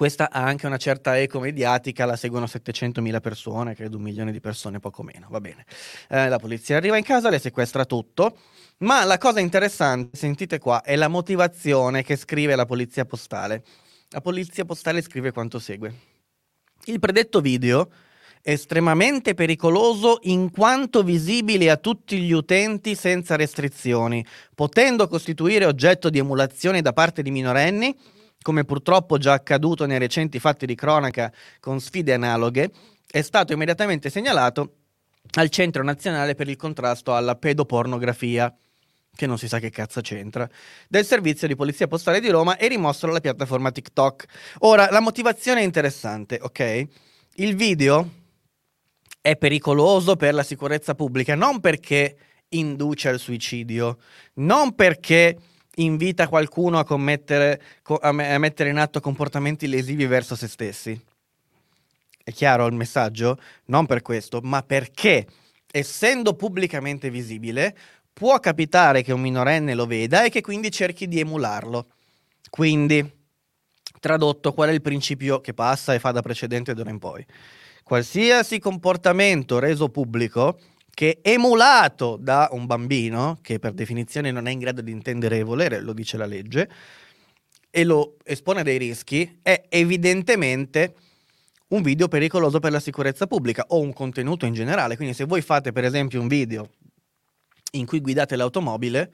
questa ha anche una certa eco mediatica, la seguono 700.000 persone, credo un milione di persone, poco meno, va bene. Eh, la polizia arriva in casa, le sequestra tutto, ma la cosa interessante, sentite qua, è la motivazione che scrive la polizia postale. La polizia postale scrive quanto segue. Il predetto video estremamente pericoloso in quanto visibile a tutti gli utenti senza restrizioni, potendo costituire oggetto di emulazione da parte di minorenni come purtroppo già accaduto nei recenti fatti di cronaca con sfide analoghe, è stato immediatamente segnalato al Centro Nazionale per il Contrasto alla Pedopornografia, che non si sa che cazzo c'entra, del Servizio di Polizia Postale di Roma e rimosso dalla piattaforma TikTok. Ora, la motivazione è interessante, ok? Il video è pericoloso per la sicurezza pubblica, non perché induce al suicidio, non perché invita qualcuno a, commettere, a mettere in atto comportamenti lesivi verso se stessi. È chiaro il messaggio? Non per questo, ma perché, essendo pubblicamente visibile, può capitare che un minorenne lo veda e che quindi cerchi di emularlo. Quindi, tradotto, qual è il principio che passa e fa da precedente d'ora in poi? Qualsiasi comportamento reso pubblico che emulato da un bambino, che per definizione non è in grado di intendere e volere, lo dice la legge, e lo espone a dei rischi, è evidentemente un video pericoloso per la sicurezza pubblica o un contenuto in generale. Quindi se voi fate per esempio un video in cui guidate l'automobile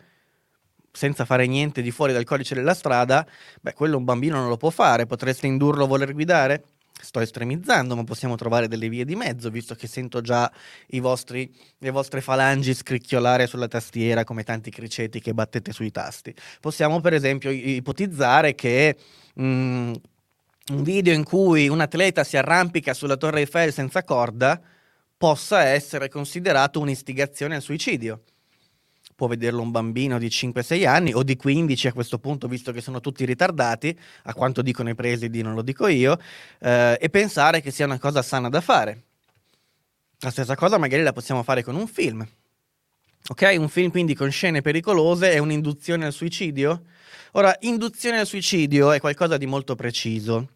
senza fare niente di fuori dal codice della strada, beh, quello un bambino non lo può fare, potreste indurlo a voler guidare? Sto estremizzando, ma possiamo trovare delle vie di mezzo, visto che sento già vostri, le vostre falangi scricchiolare sulla tastiera come tanti criceti che battete sui tasti. Possiamo per esempio ipotizzare che mm, un video in cui un atleta si arrampica sulla Torre Eiffel senza corda possa essere considerato un'istigazione al suicidio può vederlo un bambino di 5-6 anni o di 15 a questo punto, visto che sono tutti ritardati, a quanto dicono i presidi non lo dico io, eh, e pensare che sia una cosa sana da fare. La stessa cosa magari la possiamo fare con un film. Ok, un film quindi con scene pericolose è un'induzione al suicidio? Ora, induzione al suicidio è qualcosa di molto preciso.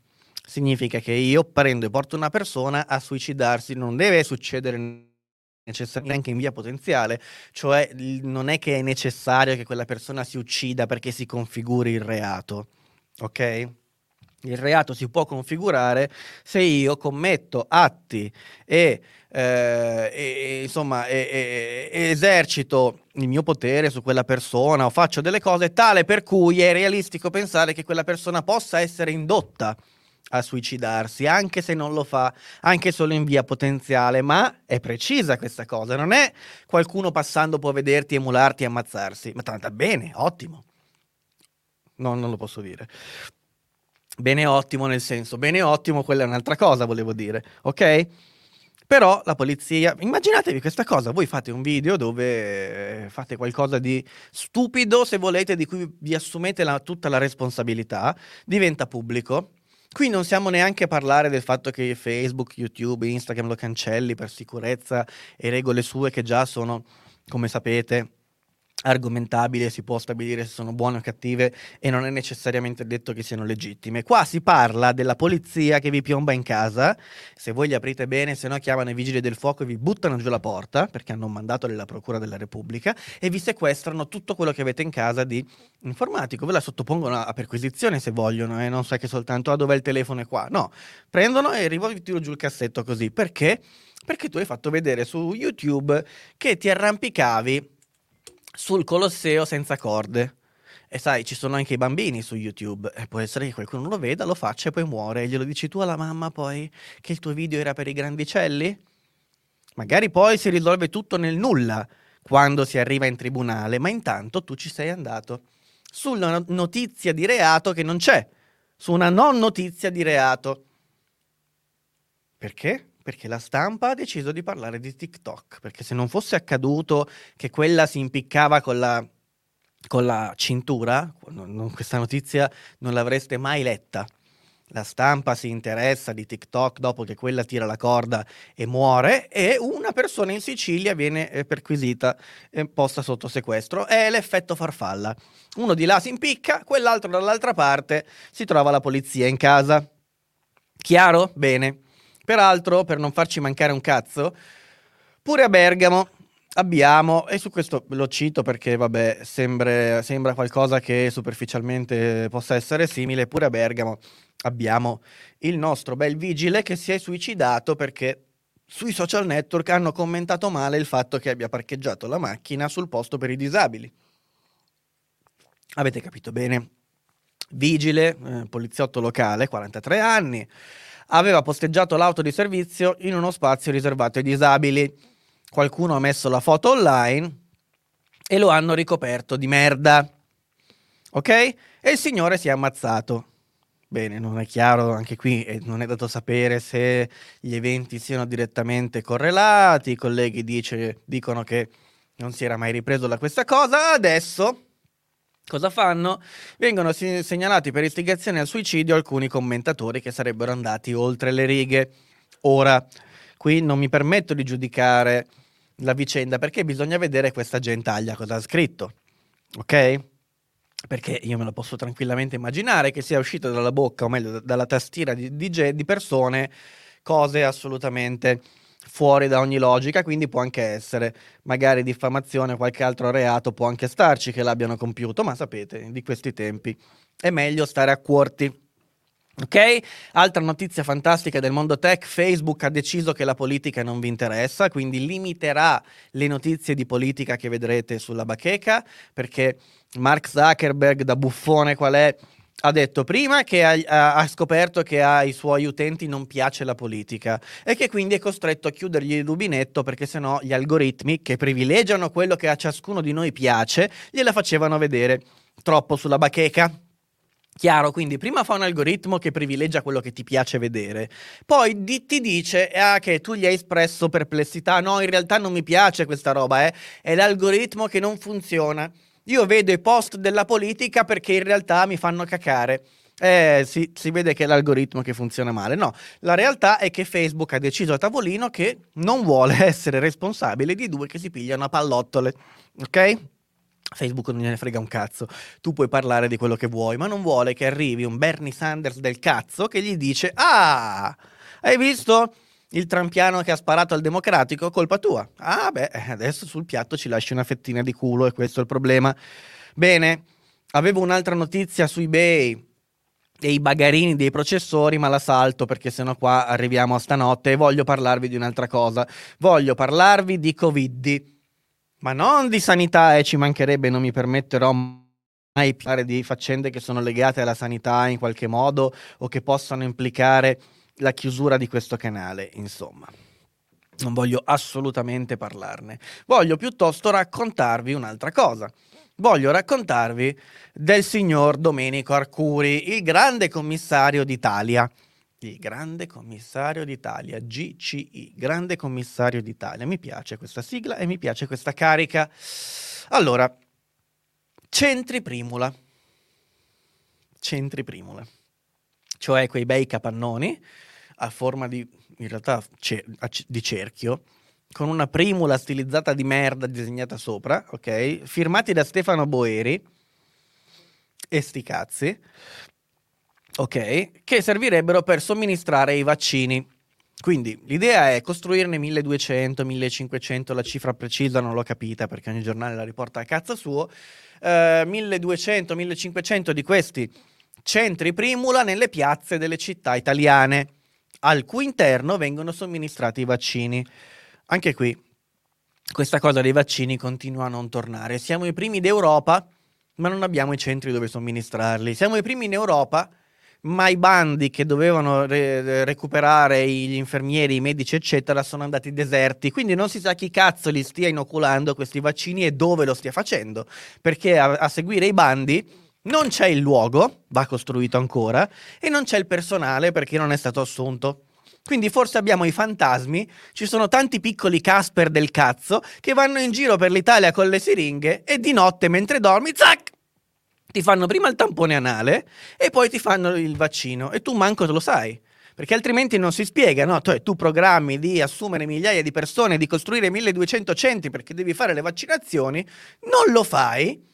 Significa che io prendo e porto una persona a suicidarsi, non deve succedere neanche in via potenziale, cioè non è che è necessario che quella persona si uccida perché si configuri il reato, ok? Il reato si può configurare se io commetto atti e, eh, e insomma e, e, esercito il mio potere su quella persona o faccio delle cose tale per cui è realistico pensare che quella persona possa essere indotta a suicidarsi, anche se non lo fa, anche solo in via potenziale, ma è precisa questa cosa, non è qualcuno passando può vederti, emularti e ammazzarsi, ma tanto bene, ottimo. No, non lo posso dire. Bene ottimo nel senso, bene ottimo, quella è un'altra cosa, volevo dire, ok? Però la polizia, immaginatevi questa cosa, voi fate un video dove eh, fate qualcosa di stupido, se volete, di cui vi assumete la, tutta la responsabilità, diventa pubblico, Qui non siamo neanche a parlare del fatto che Facebook, YouTube, Instagram lo cancelli per sicurezza e regole sue che già sono, come sapete, argomentabile, si può stabilire se sono buone o cattive e non è necessariamente detto che siano legittime. Qua si parla della polizia che vi piomba in casa, se voi li aprite bene, se no chiamano i vigili del fuoco e vi buttano giù la porta perché hanno un mandato della Procura della Repubblica e vi sequestrano tutto quello che avete in casa di informatico, ve la sottopongono a perquisizione se vogliono e eh? non sai che soltanto ah dov'è il telefono e qua, no, prendono e tiro giù il cassetto così, perché? Perché tu hai fatto vedere su YouTube che ti arrampicavi sul Colosseo senza corde. E sai, ci sono anche i bambini su YouTube. E può essere che qualcuno lo veda, lo faccia e poi muore. E glielo dici tu alla mamma poi che il tuo video era per i grandicelli? Magari poi si risolve tutto nel nulla quando si arriva in tribunale, ma intanto tu ci sei andato su una notizia di reato che non c'è, su una non notizia di reato. Perché? Perché la stampa ha deciso di parlare di TikTok, perché se non fosse accaduto che quella si impiccava con la, con la cintura, questa notizia non l'avreste mai letta. La stampa si interessa di TikTok dopo che quella tira la corda e muore e una persona in Sicilia viene eh, perquisita e posta sotto sequestro. È l'effetto farfalla. Uno di là si impicca, quell'altro dall'altra parte si trova la polizia in casa. Chiaro? Bene. Peraltro, per non farci mancare un cazzo, pure a Bergamo abbiamo, e su questo lo cito perché vabbè, sembra, sembra qualcosa che superficialmente possa essere simile, pure a Bergamo abbiamo il nostro bel vigile che si è suicidato perché sui social network hanno commentato male il fatto che abbia parcheggiato la macchina sul posto per i disabili. Avete capito bene? Vigile, eh, poliziotto locale, 43 anni, aveva posteggiato l'auto di servizio in uno spazio riservato ai disabili. Qualcuno ha messo la foto online e lo hanno ricoperto di merda. Ok? E il signore si è ammazzato. Bene, non è chiaro anche qui, eh, non è dato sapere se gli eventi siano direttamente correlati, i colleghi dice, dicono che non si era mai ripreso da questa cosa, adesso cosa fanno? Vengono segnalati per istigazione al suicidio alcuni commentatori che sarebbero andati oltre le righe. Ora, qui non mi permetto di giudicare la vicenda perché bisogna vedere questa gentaglia cosa ha scritto, ok? perché io me lo posso tranquillamente immaginare che sia uscito dalla bocca, o meglio dalla tastiera di, di, di persone, cose assolutamente fuori da ogni logica, quindi può anche essere magari diffamazione o qualche altro reato, può anche starci che l'abbiano compiuto, ma sapete, di questi tempi è meglio stare a quarti. Ok? Altra notizia fantastica del mondo tech, Facebook ha deciso che la politica non vi interessa, quindi limiterà le notizie di politica che vedrete sulla bacheca, perché Mark Zuckerberg, da buffone qual è, ha detto prima che ha, ha, scoperto che ai suoi utenti non piace la politica e che quindi è costretto a chiudergli il rubinetto perché sennò gli algoritmi che privilegiano quello che a ciascuno di noi piace gliela facevano vedere troppo sulla bacheca. Chiaro, quindi prima fa un algoritmo che privilegia quello che ti piace vedere, poi di- ti dice ah, che tu gli hai espresso perplessità, no, in realtà non mi piace questa roba, eh. è l'algoritmo che non funziona. Io vedo i post della politica perché in realtà mi fanno cacare. Eh, si, si, vede che è l'algoritmo che funziona male. No, la realtà è che Facebook ha deciso a tavolino che non vuole essere responsabile di due che si pigliano a pallottole. Ok? Facebook non gliene frega un cazzo, tu puoi parlare di quello che vuoi, ma non vuole che arrivi un Bernie Sanders del cazzo che gli dice Ah, hai visto il trampiano che ha sparato al democratico? Colpa tua. Ah, beh, adesso sul piatto ci lasci una fettina di culo e questo è il problema. Bene, avevo un'altra notizia su eBay e i bagarini dei processori, ma la salto perché sennò qua arriviamo a stanotte e voglio parlarvi di un'altra cosa. Voglio parlarvi di Covid ma non di sanità e ci mancherebbe, non mi permetterò mai parlare di faccende che sono legate alla sanità in qualche modo o che possano implicare la chiusura di questo canale, insomma. Non voglio assolutamente parlarne. Voglio piuttosto raccontarvi un'altra cosa. Voglio raccontarvi del signor Domenico Arcuri, il grande commissario d'Italia il grande commissario d'Italia, GCI, grande commissario d'Italia. Mi piace questa sigla e mi piace questa carica. Allora, centri primula. Centri primula. Cioè quei bei capannoni a forma di, in realtà, di cerchio, con una primula stilizzata di merda disegnata sopra, ok? Firmati da Stefano Boeri. E sti cazzi ok, che servirebbero per somministrare i vaccini. Quindi l'idea è costruirne 1200, 1500, la cifra precisa non l'ho capita perché ogni giornale la riporta a cazzo suo, eh, 1200, 1500 di questi centri primula nelle piazze delle città italiane, al cui interno vengono somministrati i vaccini. Anche qui, questa cosa dei vaccini continua a non tornare. Siamo i primi d'Europa, ma non abbiamo i centri dove somministrarli. Siamo i primi in Europa, ma i bandi che dovevano re- recuperare gli infermieri, i medici, eccetera, sono andati deserti. Quindi non si sa chi cazzo li stia inoculando questi vaccini e dove lo stia facendo, perché a, a seguire i bandi non c'è il luogo, va costruito ancora, e non c'è il personale perché non è stato assunto. Quindi forse abbiamo i fantasmi, ci sono tanti piccoli Casper del cazzo che vanno in giro per l'Italia con le siringhe e di notte mentre dormi, zac, ti fanno prima il tampone anale e poi ti fanno il vaccino e tu manco te lo sai. Perché altrimenti non si spiega, no? Tu, tu programmi di assumere migliaia di persone, di costruire 1200 centri perché devi fare le vaccinazioni, non lo fai,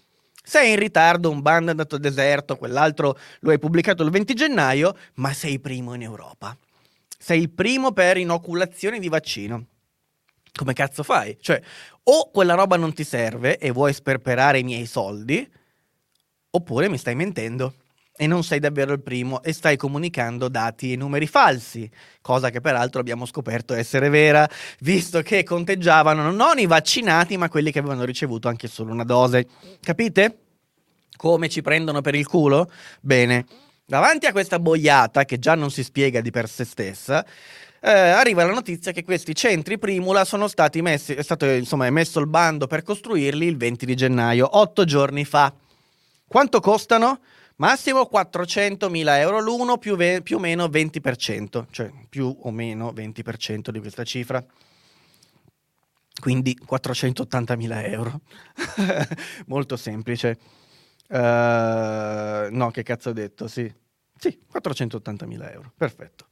Sei in ritardo, un bando è andato deserto, quell'altro lo hai pubblicato il 20 gennaio, ma sei primo in Europa. Sei il primo per inoculazioni di vaccino. Come cazzo fai? Cioè, o quella roba non ti serve e vuoi sperperare i miei soldi, oppure mi stai mentendo e non sei davvero il primo e stai comunicando dati e numeri falsi, cosa che peraltro abbiamo scoperto essere vera, visto che conteggiavano non i vaccinati, ma quelli che avevano ricevuto anche solo una dose. Capite? Come ci prendono per il culo? Bene, davanti a questa boiata che già non si spiega di per sé stessa, eh, arriva la notizia che questi centri Primula sono stati messi, è stato insomma emesso il bando per costruirli il 20 di gennaio, otto giorni fa. Quanto costano? Massimo 400.000 euro l'uno più, ve- più o meno 20%, cioè più o meno 20% di questa cifra. Quindi 480.000 euro. Molto semplice. Uh, no, che cazzo ho detto? Sì, sì 480.000 euro. Perfetto.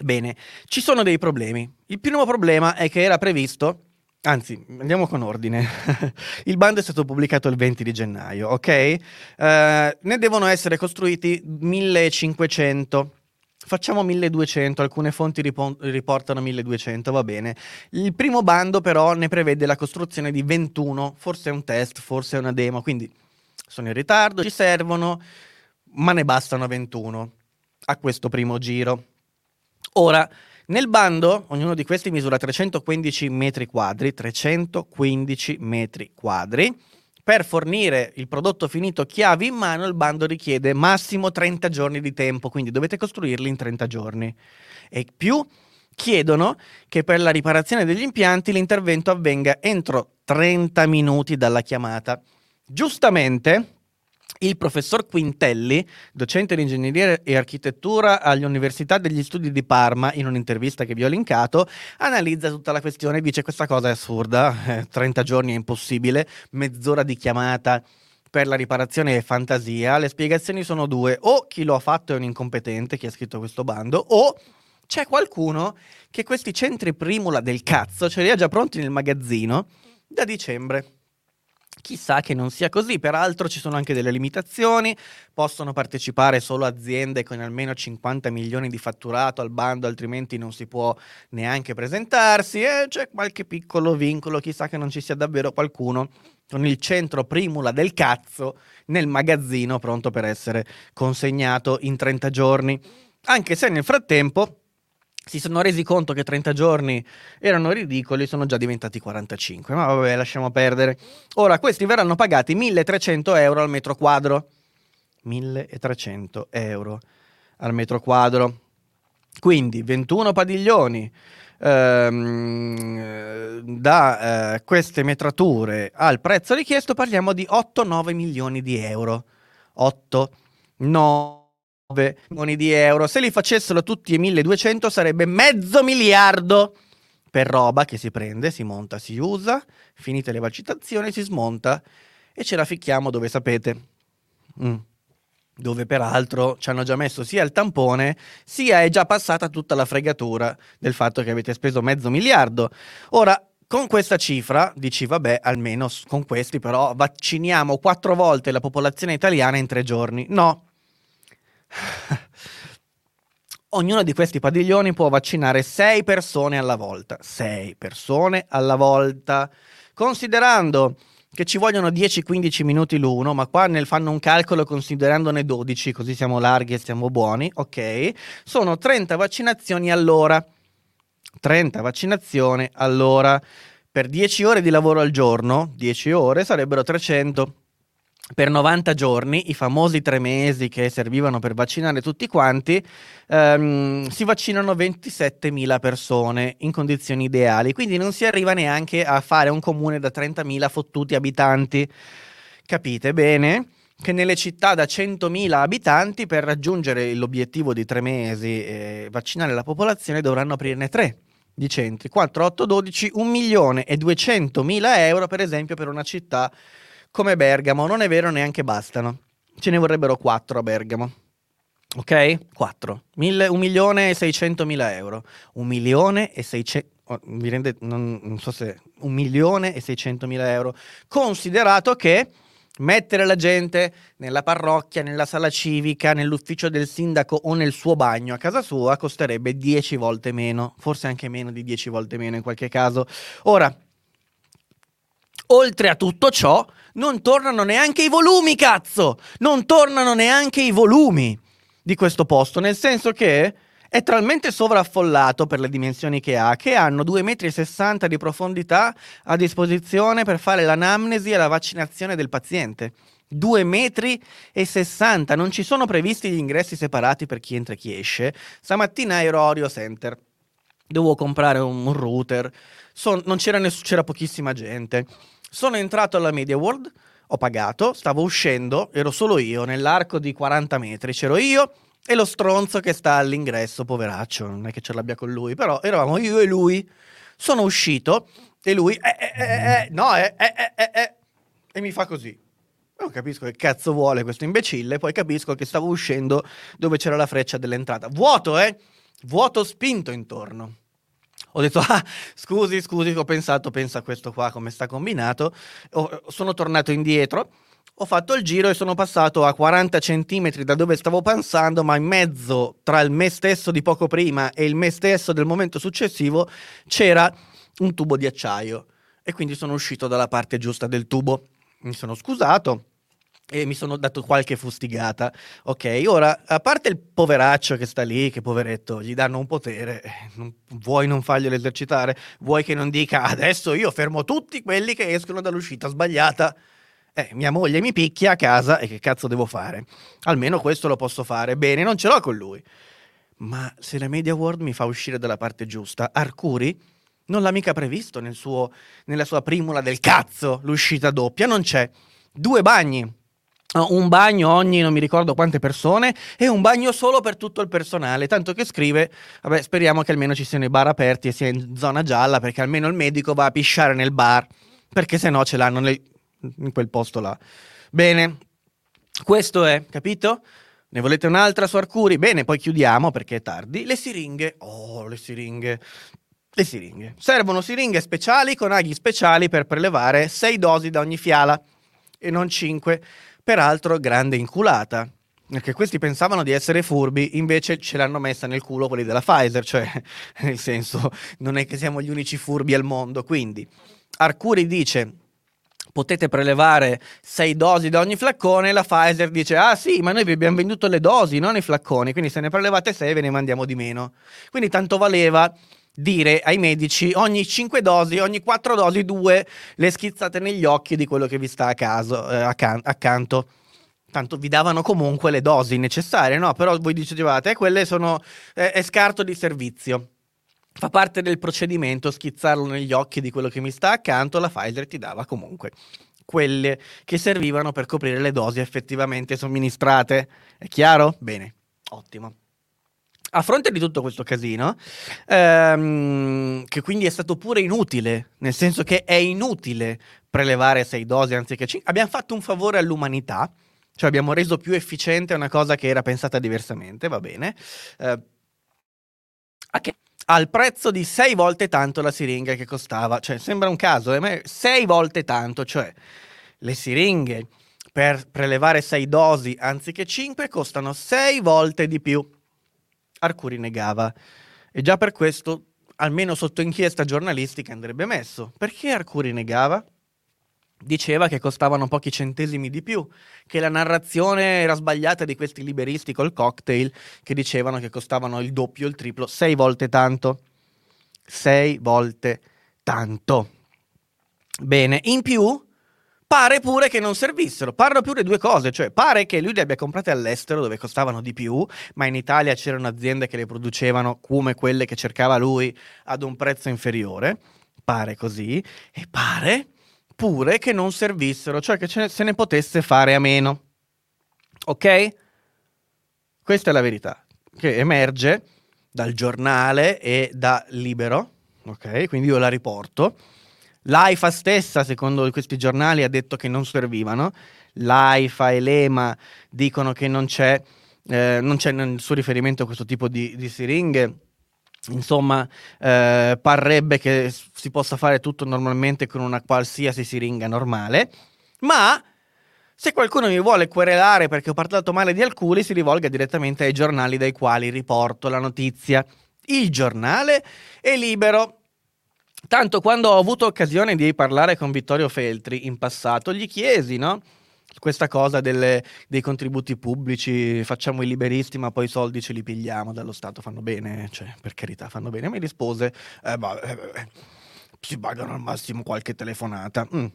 Bene, ci sono dei problemi. Il primo problema è che era previsto Anzi, andiamo con ordine. il bando è stato pubblicato il 20 di gennaio, ok? Uh, ne devono essere costruiti 1500. Facciamo 1200, alcune fonti riportano 1200, va bene. Il primo bando però ne prevede la costruzione di 21, forse è un test, forse è una demo, quindi sono in ritardo, ci servono, ma ne bastano 21 a questo primo giro. Ora, nel bando, ognuno di questi misura 315 metri quadri, 315 metri quadri. Per fornire il prodotto finito chiavi in mano, il bando richiede massimo 30 giorni di tempo, quindi dovete costruirli in 30 giorni. E più chiedono che per la riparazione degli impianti l'intervento avvenga entro 30 minuti dalla chiamata. Giustamente, il professor Quintelli, docente di ingegneria e architettura all'Università degli Studi di Parma, in un'intervista che vi ho linkato, analizza tutta la questione e dice questa cosa è assurda, eh, 30 giorni è impossibile, mezz'ora di chiamata per la riparazione è fantasia, le spiegazioni sono due, o chi lo ha fatto è un incompetente, chi ha scritto questo bando, o c'è qualcuno che questi centri primula del cazzo ce li ha già pronti nel magazzino da dicembre. Chissà che non sia così, peraltro ci sono anche delle limitazioni, possono partecipare solo aziende con almeno 50 milioni di fatturato al bando, altrimenti non si può neanche presentarsi e c'è qualche piccolo vincolo, chissà che non ci sia davvero qualcuno con il centro primula del cazzo nel magazzino pronto per essere consegnato in 30 giorni. Anche se nel frattempo si sono resi conto che 30 giorni erano ridicoli, sono già diventati 45. Ma vabbè, lasciamo perdere. Ora, questi verranno pagati 1300 euro al metro quadro. 1300 euro al metro quadro. Quindi 21 padiglioni ehm, da eh, queste metrature al prezzo richiesto parliamo di 8-9 milioni di euro. 8, 9 milioni di euro. Se li facessero tutti e 1200 sarebbe mezzo miliardo per roba che si prende, si monta, si usa, finite le vaccinazioni, si smonta e ce la ficchiamo dove sapete. Mm. Dove peraltro ci hanno già messo sia il tampone, sia è già passata tutta la fregatura del fatto che avete speso mezzo miliardo. Ora, con questa cifra dici, vabbè, almeno con questi però vacciniamo quattro volte la popolazione italiana in tre giorni. No, Ognuno di questi padiglioni può vaccinare 6 persone alla volta. 6 persone alla volta. Considerando che ci vogliono 10-15 minuti l'uno, ma qua nel fanno un calcolo considerandone 12, così siamo larghi e siamo buoni, ok? Sono 30 vaccinazioni all'ora. 30 vaccinazioni all'ora. Per 10 ore di lavoro al giorno, 10 ore sarebbero 300 per 90 giorni, i famosi tre mesi che servivano per vaccinare tutti quanti, ehm, si vaccinano 27.000 persone in condizioni ideali, quindi non si arriva neanche a fare un comune da 30.000 fottuti abitanti. Capite bene? Che nelle città da 100.000 abitanti, per raggiungere l'obiettivo di tre mesi e vaccinare la popolazione, dovranno aprirne tre di centri. 4, 8, 12, 1 milione e 200 mila euro, per esempio, per una città come Bergamo. Non è vero, neanche bastano. Ce ne vorrebbero 4 a Bergamo. Ok? 4. 1 milione e 600 mila euro. 1 milione e 600... Oh, rende, non, non, so se... 1 milione e 600 mila euro. Considerato che Mettere la gente nella parrocchia, nella sala civica, nell'ufficio del sindaco o nel suo bagno a casa sua costerebbe 10 volte meno, forse anche meno di 10 volte meno in qualche caso. Ora, oltre a tutto ciò, non tornano neanche i volumi, cazzo! Non tornano neanche i volumi di questo posto, nel senso che è talmente sovraffollato per le dimensioni che ha che hanno 2,60 m di profondità a disposizione per fare l'anamnesi e la vaccinazione del paziente. 2,60 m, non ci sono previsti gli ingressi separati per chi entra e chi esce. Stamattina ero a Orio Center, dovevo comprare un, router, Son, c'era, ness- c'era pochissima gente. Sono entrato alla Media World, ho pagato, stavo uscendo, ero solo io, nell'arco di 40 metri, c'ero io e lo stronzo che sta all'ingresso, poveraccio, non è che ce l'abbia con lui, però eravamo io e lui. Sono uscito e lui, eh, eh, eh, eh, eh no, eh, eh, eh, eh, e mi fa così. Non capisco che cazzo vuole questo imbecille, poi capisco che stavo uscendo dove c'era la freccia dell'entrata. Vuoto, eh? Vuoto spinto intorno. Ho detto, ah, scusi, scusi, ho pensato, pensa a questo qua come sta combinato. Oh, sono tornato indietro ho fatto il giro e sono passato a 40 centimetri da dove stavo pensando, ma in mezzo tra il me stesso di poco prima e il me stesso del momento successivo c'era un tubo di acciaio e quindi sono uscito dalla parte giusta del tubo. Mi sono scusato e mi sono dato qualche fustigata. Ok, ora, a parte il poveraccio che sta lì, che poveretto, gli danno un potere, eh, non, vuoi non farglielo esercitare, vuoi che non dica adesso io fermo tutti quelli che escono dall'uscita sbagliata. Eh, mia moglie mi picchia a casa e che cazzo devo fare? Almeno questo lo posso fare. Bene, non ce l'ho con lui. Ma se la Media World mi fa uscire dalla parte giusta, Arcuri non l'ha mica previsto nel suo, nella sua primula del cazzo, l'uscita doppia, non c'è. Due bagni. Un bagno ogni non mi ricordo quante persone e un bagno solo per tutto il personale. Tanto che scrive: Vabbè, speriamo che almeno ci siano i bar aperti e sia in zona gialla, perché almeno il medico va a pisciare nel bar. Perché se no ce l'hanno nel, in quel posto là. Bene, questo è, capito? Ne volete un'altra su Arcuri? Bene, poi chiudiamo perché è tardi. Le siringhe. Oh, le siringhe. Le siringhe. Servono siringhe speciali con aghi speciali per prelevare 6 dosi da ogni fiala e non 5. Peraltro, grande inculata. Perché questi pensavano di essere furbi, invece ce l'hanno messa nel culo quelli della Pfizer, cioè, nel senso, non è che siamo gli unici furbi al mondo. Quindi, Arcuri dice potete prelevare 6 dosi da ogni flaccone, la Pfizer dice ah sì, ma noi vi abbiamo venduto le dosi, non i flacconi, quindi se ne prelevate 6 ve ne mandiamo di meno. Quindi tanto valeva dire ai medici ogni 5 dosi, ogni 4 dosi, 2 le schizzate negli occhi di quello che vi sta a caso, eh, accan- accanto. Tanto vi davano comunque le dosi necessarie, no? Però voi dicevate, eh, quelle sono eh, è scarto di servizio. Fa parte del procedimento schizzarlo negli occhi di quello che mi sta accanto, la Pfizer ti dava comunque quelle che servivano per coprire le dosi effettivamente somministrate. È chiaro? Bene, ottimo. A fronte di tutto questo casino, ehm, che quindi è stato pure inutile, nel senso che è inutile prelevare 6 dosi anziché 5, abbiamo fatto un favore all'umanità, cioè abbiamo reso più efficiente una cosa che era pensata diversamente, va bene. Eh, che? al prezzo di sei volte tanto la siringa che costava. Cioè, sembra un caso, eh? sei volte tanto, cioè le siringhe per prelevare sei dosi anziché cinque costano sei volte di più. Arcuri negava e già per questo, almeno sotto inchiesta giornalistica, andrebbe messo. Perché Arcuri negava? diceva che costavano pochi centesimi di più, che la narrazione era sbagliata di questi liberisti col cocktail che dicevano che costavano il doppio, il triplo, sei volte tanto. Sei volte tanto. Bene, in più pare pure che non servissero. Parlo più di due cose, cioè pare che lui le abbia comprate all'estero dove costavano di più, ma in Italia c'erano aziende che le producevano come quelle che cercava lui ad un prezzo inferiore. Pare così. E pare oppure che non servissero, cioè che ne, se ne potesse fare a meno. Ok? Questa è la verità che emerge dal giornale e da Libero, ok? Quindi io la riporto. L'AIFA stessa, secondo questi giornali, ha detto che non servivano. L'AIFA e l'EMA dicono che non c'è, eh, non c'è nel suo riferimento a questo tipo di, di siringhe Insomma, eh, parrebbe che si possa fare tutto normalmente con una qualsiasi siringa normale, ma Se qualcuno mi vuole querelare perché ho parlato male di alcuni, si rivolga direttamente ai giornali dai quali riporto la notizia. Il giornale è libero. Tanto quando ho avuto occasione di parlare con Vittorio Feltri in passato, gli chiesi, no? Questa cosa delle, dei contributi pubblici, facciamo i liberisti, ma poi i soldi ce li pigliamo dallo Stato, fanno bene, cioè, per carità, fanno bene. Mi rispose, eh, ma, eh, eh si pagano al massimo qualche telefonata. Mm.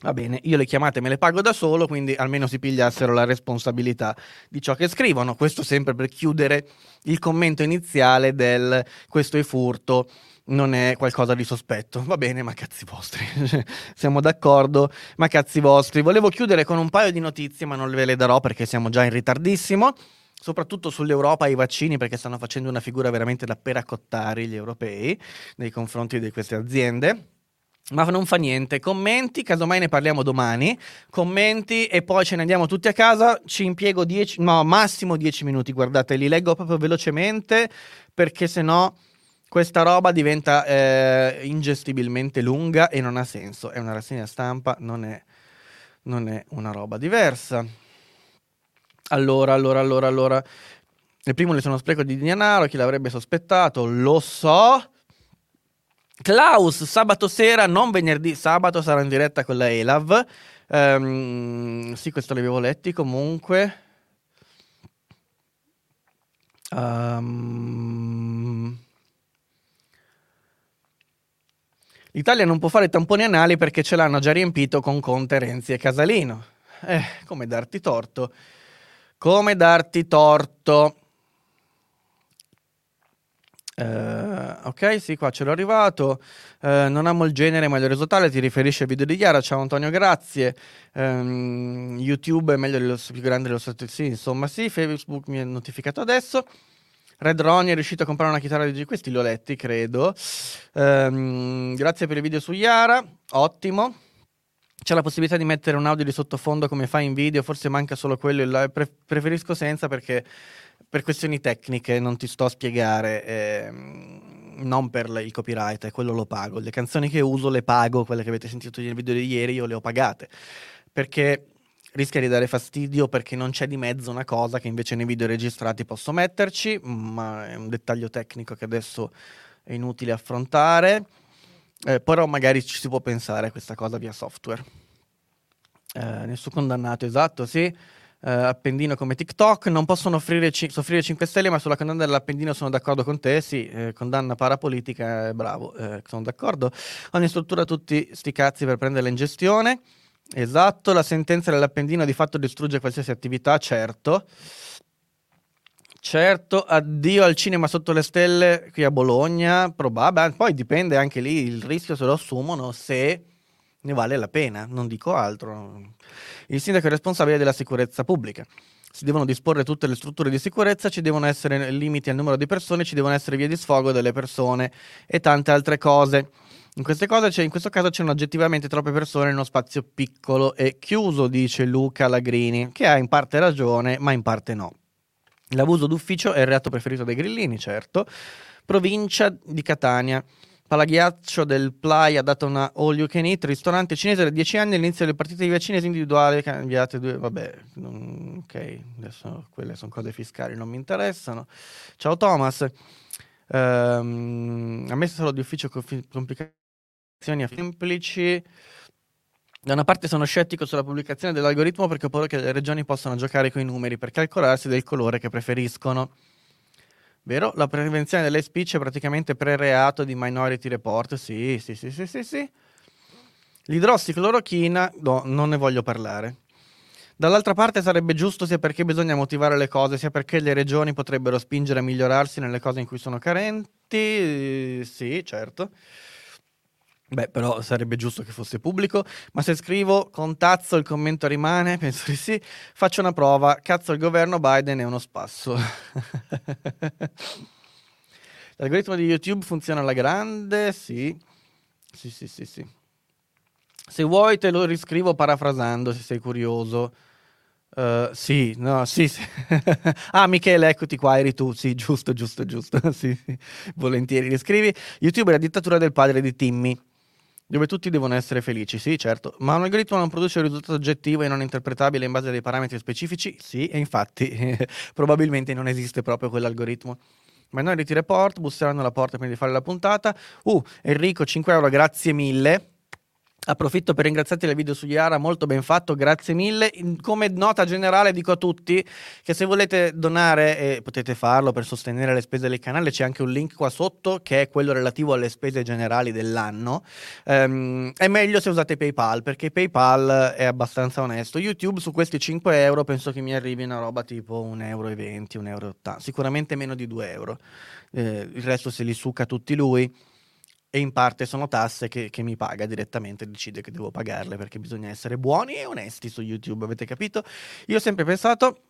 Va bene, io le chiamate me le pago da solo, quindi almeno si pigliassero la responsabilità di ciò che scrivono. Questo sempre per chiudere il commento iniziale del questo è furto, non è qualcosa di sospetto. Va bene, ma cazzi vostri. siamo d'accordo, ma cazzi vostri. Volevo chiudere con un paio di notizie, ma non ve le darò perché siamo già in ritardissimo. Soprattutto sull'Europa e i vaccini, perché stanno facendo una figura veramente da peracottare gli europei nei confronti di queste aziende. Ma non fa niente, commenti, casomai ne parliamo domani, commenti e poi ce ne andiamo tutti a casa, ci impiego 10, no, massimo 10 minuti, guardate, li leggo proprio velocemente perché sennò questa roba diventa eh, ingestibilmente lunga e non ha senso, è una rassegna stampa, non è, non è una roba diversa. Allora, allora, allora, allora, le sono spreco di denaro, chi l'avrebbe sospettato, lo so, Klaus, sabato sera, non venerdì, sabato sarà in diretta con la Elav. Um, sì, questo l'avevo letti comunque. Um, L'Italia non può fare tamponi anali perché ce l'hanno già riempito con Conte, Renzi e Casalino. Eh, come darti torto? Come darti torto? Uh, ok, sì, qua ce l'ho arrivato. Uh, non amo il genere, ma il risultato ti riferisce al video di Chiara. Ciao Antonio, grazie. Um, YouTube è meglio dello, più grande dello stato. Sì, insomma, sì. Facebook mi ha notificato adesso. Red Ronnie è riuscito a comprare una chitarra di G. Questi li ho letti, credo. Um, grazie per il video su Yara. Ottimo. C'è la possibilità di mettere un audio di sottofondo come fai in video, forse manca solo quello. Pre- preferisco senza perché per questioni tecniche non ti sto a spiegare, eh, non per il copyright, quello lo pago. Le canzoni che uso le pago, quelle che avete sentito nel video di ieri, io le ho pagate. Perché rischia di dare fastidio perché non c'è di mezzo una cosa che invece nei video registrati posso metterci, ma è un dettaglio tecnico che adesso è inutile affrontare. Eh, però magari ci si può pensare a questa cosa via software. Eh, nessun condannato, esatto, sì eh, Appendino come TikTok, non possono offrire ci- soffrire 5 stelle, ma sulla condanna dell'Appendino sono d'accordo con te, sì, eh, condanna parapolitica, eh, bravo, eh, sono d'accordo. Ogni struttura tutti sti cazzi per prenderla in gestione. Esatto, la sentenza dell'Appendino di fatto distrugge qualsiasi attività, certo. Certo, addio al cinema sotto le stelle qui a Bologna, probabile, poi dipende anche lì, il rischio se lo assumono se ne vale la pena, non dico altro. Il sindaco è responsabile della sicurezza pubblica. Si devono disporre tutte le strutture di sicurezza, ci devono essere limiti al numero di persone, ci devono essere vie di sfogo delle persone e tante altre cose. In, cose in questo caso c'erano oggettivamente troppe persone in uno spazio piccolo e chiuso, dice Luca Lagrini, che ha in parte ragione, ma in parte no. L'abuso d'ufficio è il reato preferito dai grillini, certo. Provincia di Catania. Palaghiaccio del Play ha dato una all you can eat, ristorante cinese da 10 anni, all'inizio delle partite di cinesi individuali cambiate due, vabbè, ok, adesso quelle sono cose fiscali, non mi interessano. Ciao Thomas, um, a me solo di ufficio complicazioni semplici. Da una parte sono scettico sulla pubblicazione dell'algoritmo perché ho paura che le regioni possano giocare con i numeri per calcolarsi del colore che preferiscono. Vero? La prevenzione delle speech è praticamente pre-reato di Minority Report. Sì, sì, sì, sì, sì, sì. L'idrossiclorochina, no, non ne voglio parlare. Dall'altra parte sarebbe giusto sia perché bisogna motivare le cose, sia perché le regioni potrebbero spingere a migliorarsi nelle cose in cui sono carenti. Sì, certo. Beh, però sarebbe giusto che fosse pubblico, ma se scrivo con tazzo il commento rimane, penso di sì, faccio una prova, cazzo il governo Biden è uno spasso. L'algoritmo di YouTube funziona alla grande? Sì. Sì, sì, sì, sì. Se vuoi te lo riscrivo parafrasando, se sei curioso. Uh, sì, no, sì, sì. ah, Michele, eccoti qua, eri tu. Sì, giusto, giusto, giusto. sì, sì. Volentieri riscrivi. YouTube è la dittatura del padre di Timmy. Dove tutti devono essere felici, sì, certo, ma un algoritmo non produce un risultato oggettivo e non interpretabile in base a dei parametri specifici? Sì, e infatti probabilmente non esiste proprio quell'algoritmo. Minority Report, busseranno alla porta prima di fare la puntata. Uh, Enrico, 5 euro, grazie mille. Approfitto per ringraziarti del video su Yara, molto ben fatto, grazie mille. Come nota generale dico a tutti che se volete donare e potete farlo per sostenere le spese del canale, c'è anche un link qua sotto che è quello relativo alle spese generali dell'anno. Um, è meglio se usate PayPal perché PayPal è abbastanza onesto. YouTube su questi 5 euro penso che mi arrivi una roba tipo 1,20 euro, 1,80 euro, sicuramente meno di 2 euro. Eh, il resto se li succa tutti lui e in parte sono tasse che, che, mi paga direttamente, decide che devo pagarle perché bisogna essere buoni e onesti su YouTube, avete capito? Io ho sempre pensato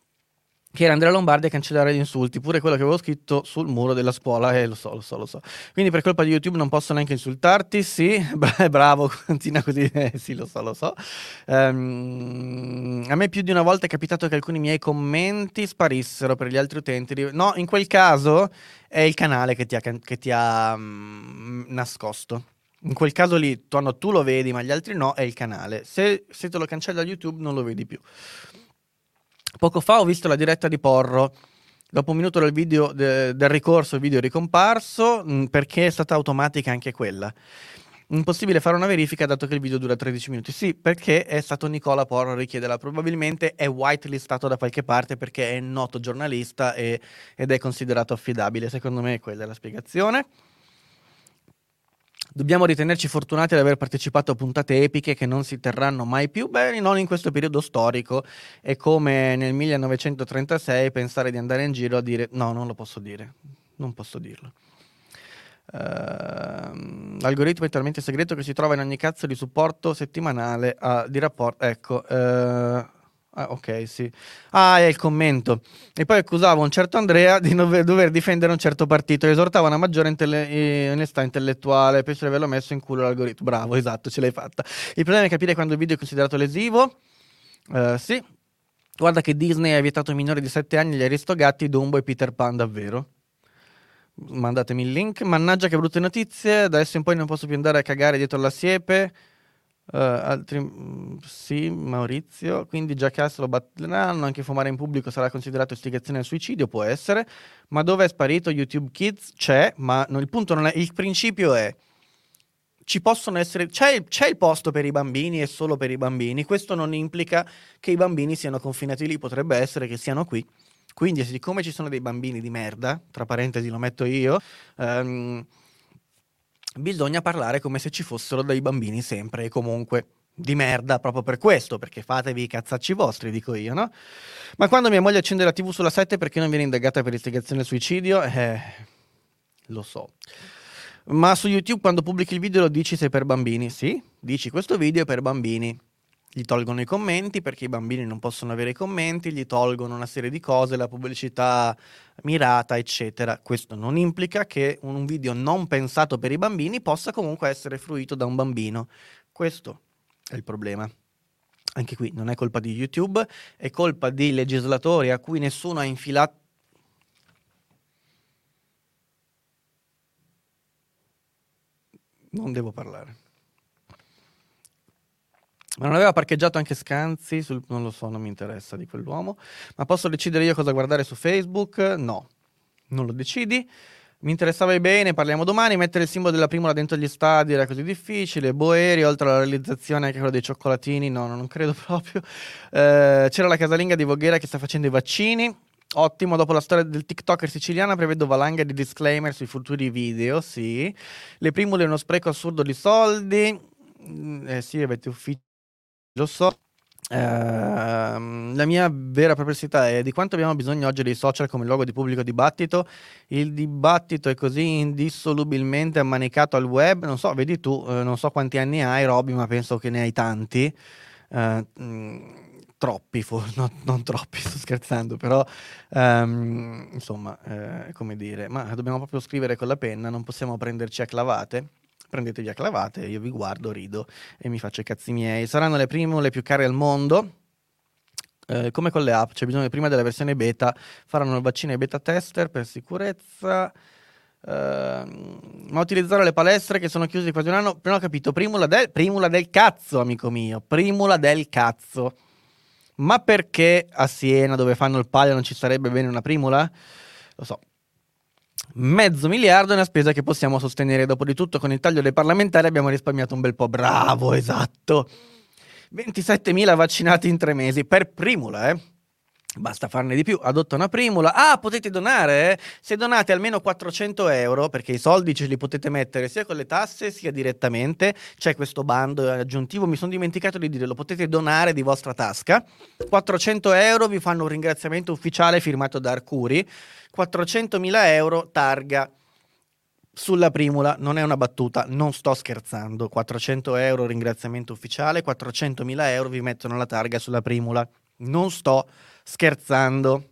che era Andrea Lombardi a cancellare gli insulti, pure quello che avevo scritto sul muro della scuola, e eh, lo so, lo so, lo so. Quindi per colpa di YouTube non posso neanche insultarti, sì, bravo, continua così, eh, sì, lo so, lo so. Um, a me più di una volta è capitato che alcuni miei commenti sparissero per gli altri utenti. No, in quel caso è il canale che ti ha, che ti ha um, nascosto. In quel caso lì, tu, tu lo vedi, ma gli altri no, è il canale. Se, se te lo cancella YouTube non lo vedi più. Poco fa ho visto la diretta di Porro. Dopo un minuto del, video, de, del ricorso il video è ricomparso mh, mm, perché è stata automatica anche quella. Impossibile fare una verifica dato che il video dura 13 minuti. Sì, perché è stato Nicola Porro a richiederla. Probabilmente è whitelistato da qualche parte perché è noto giornalista e, ed è considerato affidabile. Secondo me quella è la spiegazione. Dobbiamo ritenerci fortunati ad aver partecipato a puntate epiche che non si terranno mai più, beh, non in questo periodo storico. È come nel 1936 pensare di andare in giro a dire no, non lo posso dire, non posso dirlo. Uh, l'algoritmo è talmente segreto che si trova in ogni cazzo di supporto settimanale uh, di rapporto. Ecco, uh, Ah, ok, sì. Ah, è il commento. E poi accusava un certo Andrea di dover, difendere un certo partito e esortava una maggiore intelle- eh, onestà intellettuale. Penso di averlo messo in culo l'algoritmo. Bravo, esatto, ce l'hai fatta. Il problema è capire quando il video è considerato lesivo. Uh, sì. Guarda che Disney ha vietato ai minori di 7 anni gli Aristogatti, Dumbo e Peter Pan, davvero. Mandatemi il link. Mannaggia che brutte notizie. Da adesso in poi non posso più andare a cagare dietro la siepe. Uh, altri, mm, sì, Maurizio. Quindi Jackass lo batteranno, anche fumare in pubblico sarà considerato istigazione al suicidio, può essere. Ma dove è sparito YouTube Kids? C'è, ma no, il punto non è... Il principio è... Ci possono essere... C'è, c'è il posto per i bambini e solo per i bambini. Questo non implica che i bambini siano confinati lì, potrebbe essere che siano qui. Quindi, siccome ci sono dei bambini di merda, tra parentesi lo metto io, um, bisogna parlare come se ci fossero dei bambini sempre e comunque di merda proprio per questo, perché fatevi i cazzacci vostri, dico io, no? Ma quando mia moglie accende la TV sulla 7 perché non viene indagata per istigazione al suicidio? Eh, lo so. Ma su YouTube quando pubblichi il video lo dici sei per bambini? Sì, dici questo video è per bambini gli tolgono i commenti perché i bambini non possono avere i commenti, gli tolgono una serie di cose, la pubblicità mirata, eccetera. Questo non implica che un video non pensato per i bambini possa comunque essere fruito da un bambino. Questo è il problema. Anche qui non è colpa di YouTube, è colpa di legislatori a cui nessuno ha infilato non devo parlare. Ma non aveva parcheggiato anche Scanzi? Sul... Non lo so, non mi interessa di quell'uomo. Ma posso decidere io cosa guardare su Facebook? No, non lo decidi. Mi interessava bene, parliamo domani. Mettere il simbolo della primola dentro gli stadi era così difficile. Boeri, oltre alla realizzazione, anche quello dei cioccolatini. No, non credo proprio. Eh, c'era la casalinga di Voghera che sta facendo i vaccini. Ottimo, dopo la storia del TikToker siciliana prevedo valanga di disclaimer sui futuri video, sì. Le primule è uno spreco assurdo di soldi. Mm, eh sì, avete ufficio lo so. Uh, la mia vera perplessità è di quanto abbiamo bisogno oggi dei social come luogo di pubblico dibattito. Il dibattito è così indissolubilmente ammanicato al web. Non so, vedi tu, uh, non so quanti anni hai, Robby, ma penso che ne hai tanti. Uh, mh, troppi, forse, no, non troppi, sto scherzando, però um, insomma, eh, come dire, ma dobbiamo proprio scrivere con la penna, non possiamo prenderci a clavate prendetevi a clavate, io vi guardo, rido e mi faccio i cazzi miei. Saranno le prime, le più care al mondo. Eh, come con le app, c'è bisogno prima della versione beta, faranno il vaccino ai beta tester per sicurezza. Uh, ma utilizzare le palestre che sono chiuse quasi un anno. Non ho capito. Primula del, primula del cazzo, amico mio. Primula del cazzo. Ma perché a Siena, dove fanno il palio, non ci sarebbe bene una primula? Lo so. Mezzo miliardo è una spesa che possiamo sostenere. Dopotutto, con il taglio dei parlamentari abbiamo risparmiato un bel po'. Bravo, esatto. 27.000 vaccinati in tre mesi per primula, eh. Basta farne di più, adotta una primula. Ah, potete donare? Eh? Se donate almeno 400 euro, perché i soldi ce li potete mettere sia con le tasse sia direttamente, c'è questo bando aggiuntivo, mi sono dimenticato di dire, lo potete donare di vostra tasca. 400 euro vi fanno un ringraziamento ufficiale firmato da Arcuri, 400.000 euro targa sulla primula, non è una battuta, non sto scherzando, 400 euro ringraziamento ufficiale, 400.000 euro vi mettono la targa sulla primula, non sto scherzando scherzando.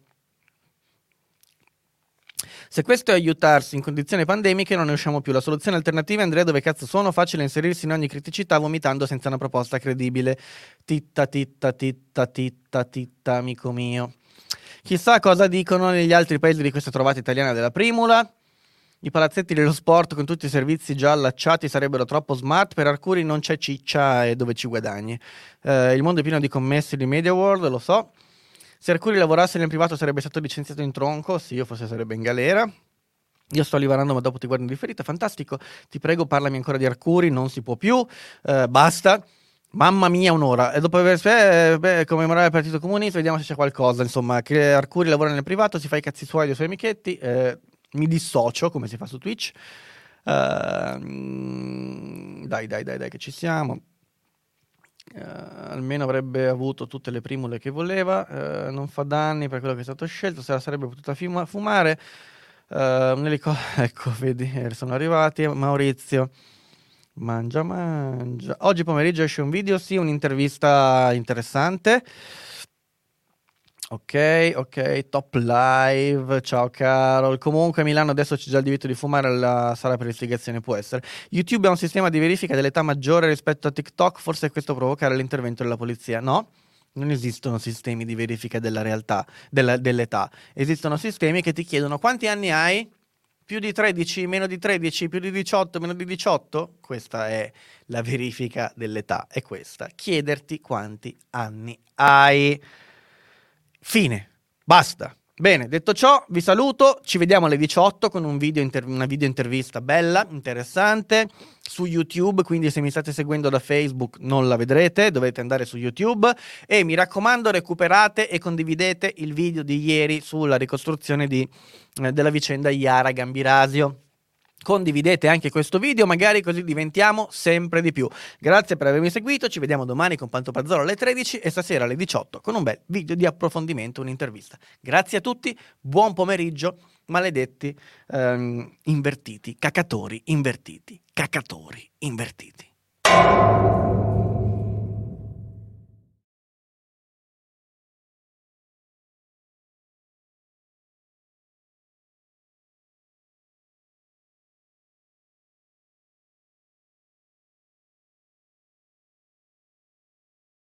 Se questo è aiutarsi in condizioni pandemiche, non ne usciamo più. La soluzione alternativa è Andrea dove cazzo sono? Facile inserirsi in ogni criticità vomitando senza una proposta credibile. Titta, titta, titta, titta, titta, amico mio. Chissà cosa dicono negli altri paesi di questa trovata italiana della Primula. I palazzetti dello sport con tutti i servizi già allacciati sarebbero troppo smart, per Arcuri non c'è ciccia e dove ci guadagni. Eh, il mondo è pieno di commessi di Media World, lo so. Se Arcuri lavorasse nel privato sarebbe stato licenziato in tronco, sì, o forse sarebbe in galera. Io sto livarando, ma dopo ti guardo in differita. Fantastico. Ti prego, parlami ancora di Arcuri. Non si può più. Eh, basta. Mamma mia, un'ora. E dopo aver eh, beh, commemorare il Partito Comunista, vediamo se c'è qualcosa. Insomma, che Arcuri lavora nel privato, si fa i cazzi suoi dei suoi amichetti. Eh, mi dissocio, come si fa su Twitch. Uh, dai, dai, dai, dai, che ci siamo. Uh, almeno avrebbe avuto tutte le primule che voleva, uh, non fa danni per quello che è stato scelto, se la sarebbe potuta fuma- fumare. Elicottero, ecco, vedi, eh, sono arrivati. Maurizio, mangia, mangia. Oggi pomeriggio esce un video, sì, un'intervista interessante. Ok, ok, top live, ciao Carol. Comunque a Milano adesso c'è già il diritto di fumare alla sala per l'istigazione, può essere. YouTube ha un sistema di verifica dell'età maggiore rispetto a TikTok, forse questo provocare l'intervento della polizia. No, non esistono sistemi di verifica della realtà, della, dell'età. Esistono sistemi che ti chiedono quanti anni hai? Più di 13, meno di 13, più di 18, meno di 18? Questa è la verifica dell'età, è questa. Chiederti quanti anni hai. Fine. Basta. Bene, detto ciò, vi saluto. Ci vediamo alle 18 con un video inter- una video intervista bella, interessante su YouTube. Quindi, se mi state seguendo da Facebook, non la vedrete, dovete andare su YouTube. E mi raccomando, recuperate e condividete il video di ieri sulla ricostruzione di, eh, della vicenda Iara Gambirasio condividete anche questo video, magari così diventiamo sempre di più. Grazie per avermi seguito, ci vediamo domani con Panto Pazzolo alle 13 e stasera alle 18 con un bel video di approfondimento, un'intervista. Grazie a tutti, buon pomeriggio, maledetti ehm, invertiti, cacatori invertiti, cacatori invertiti.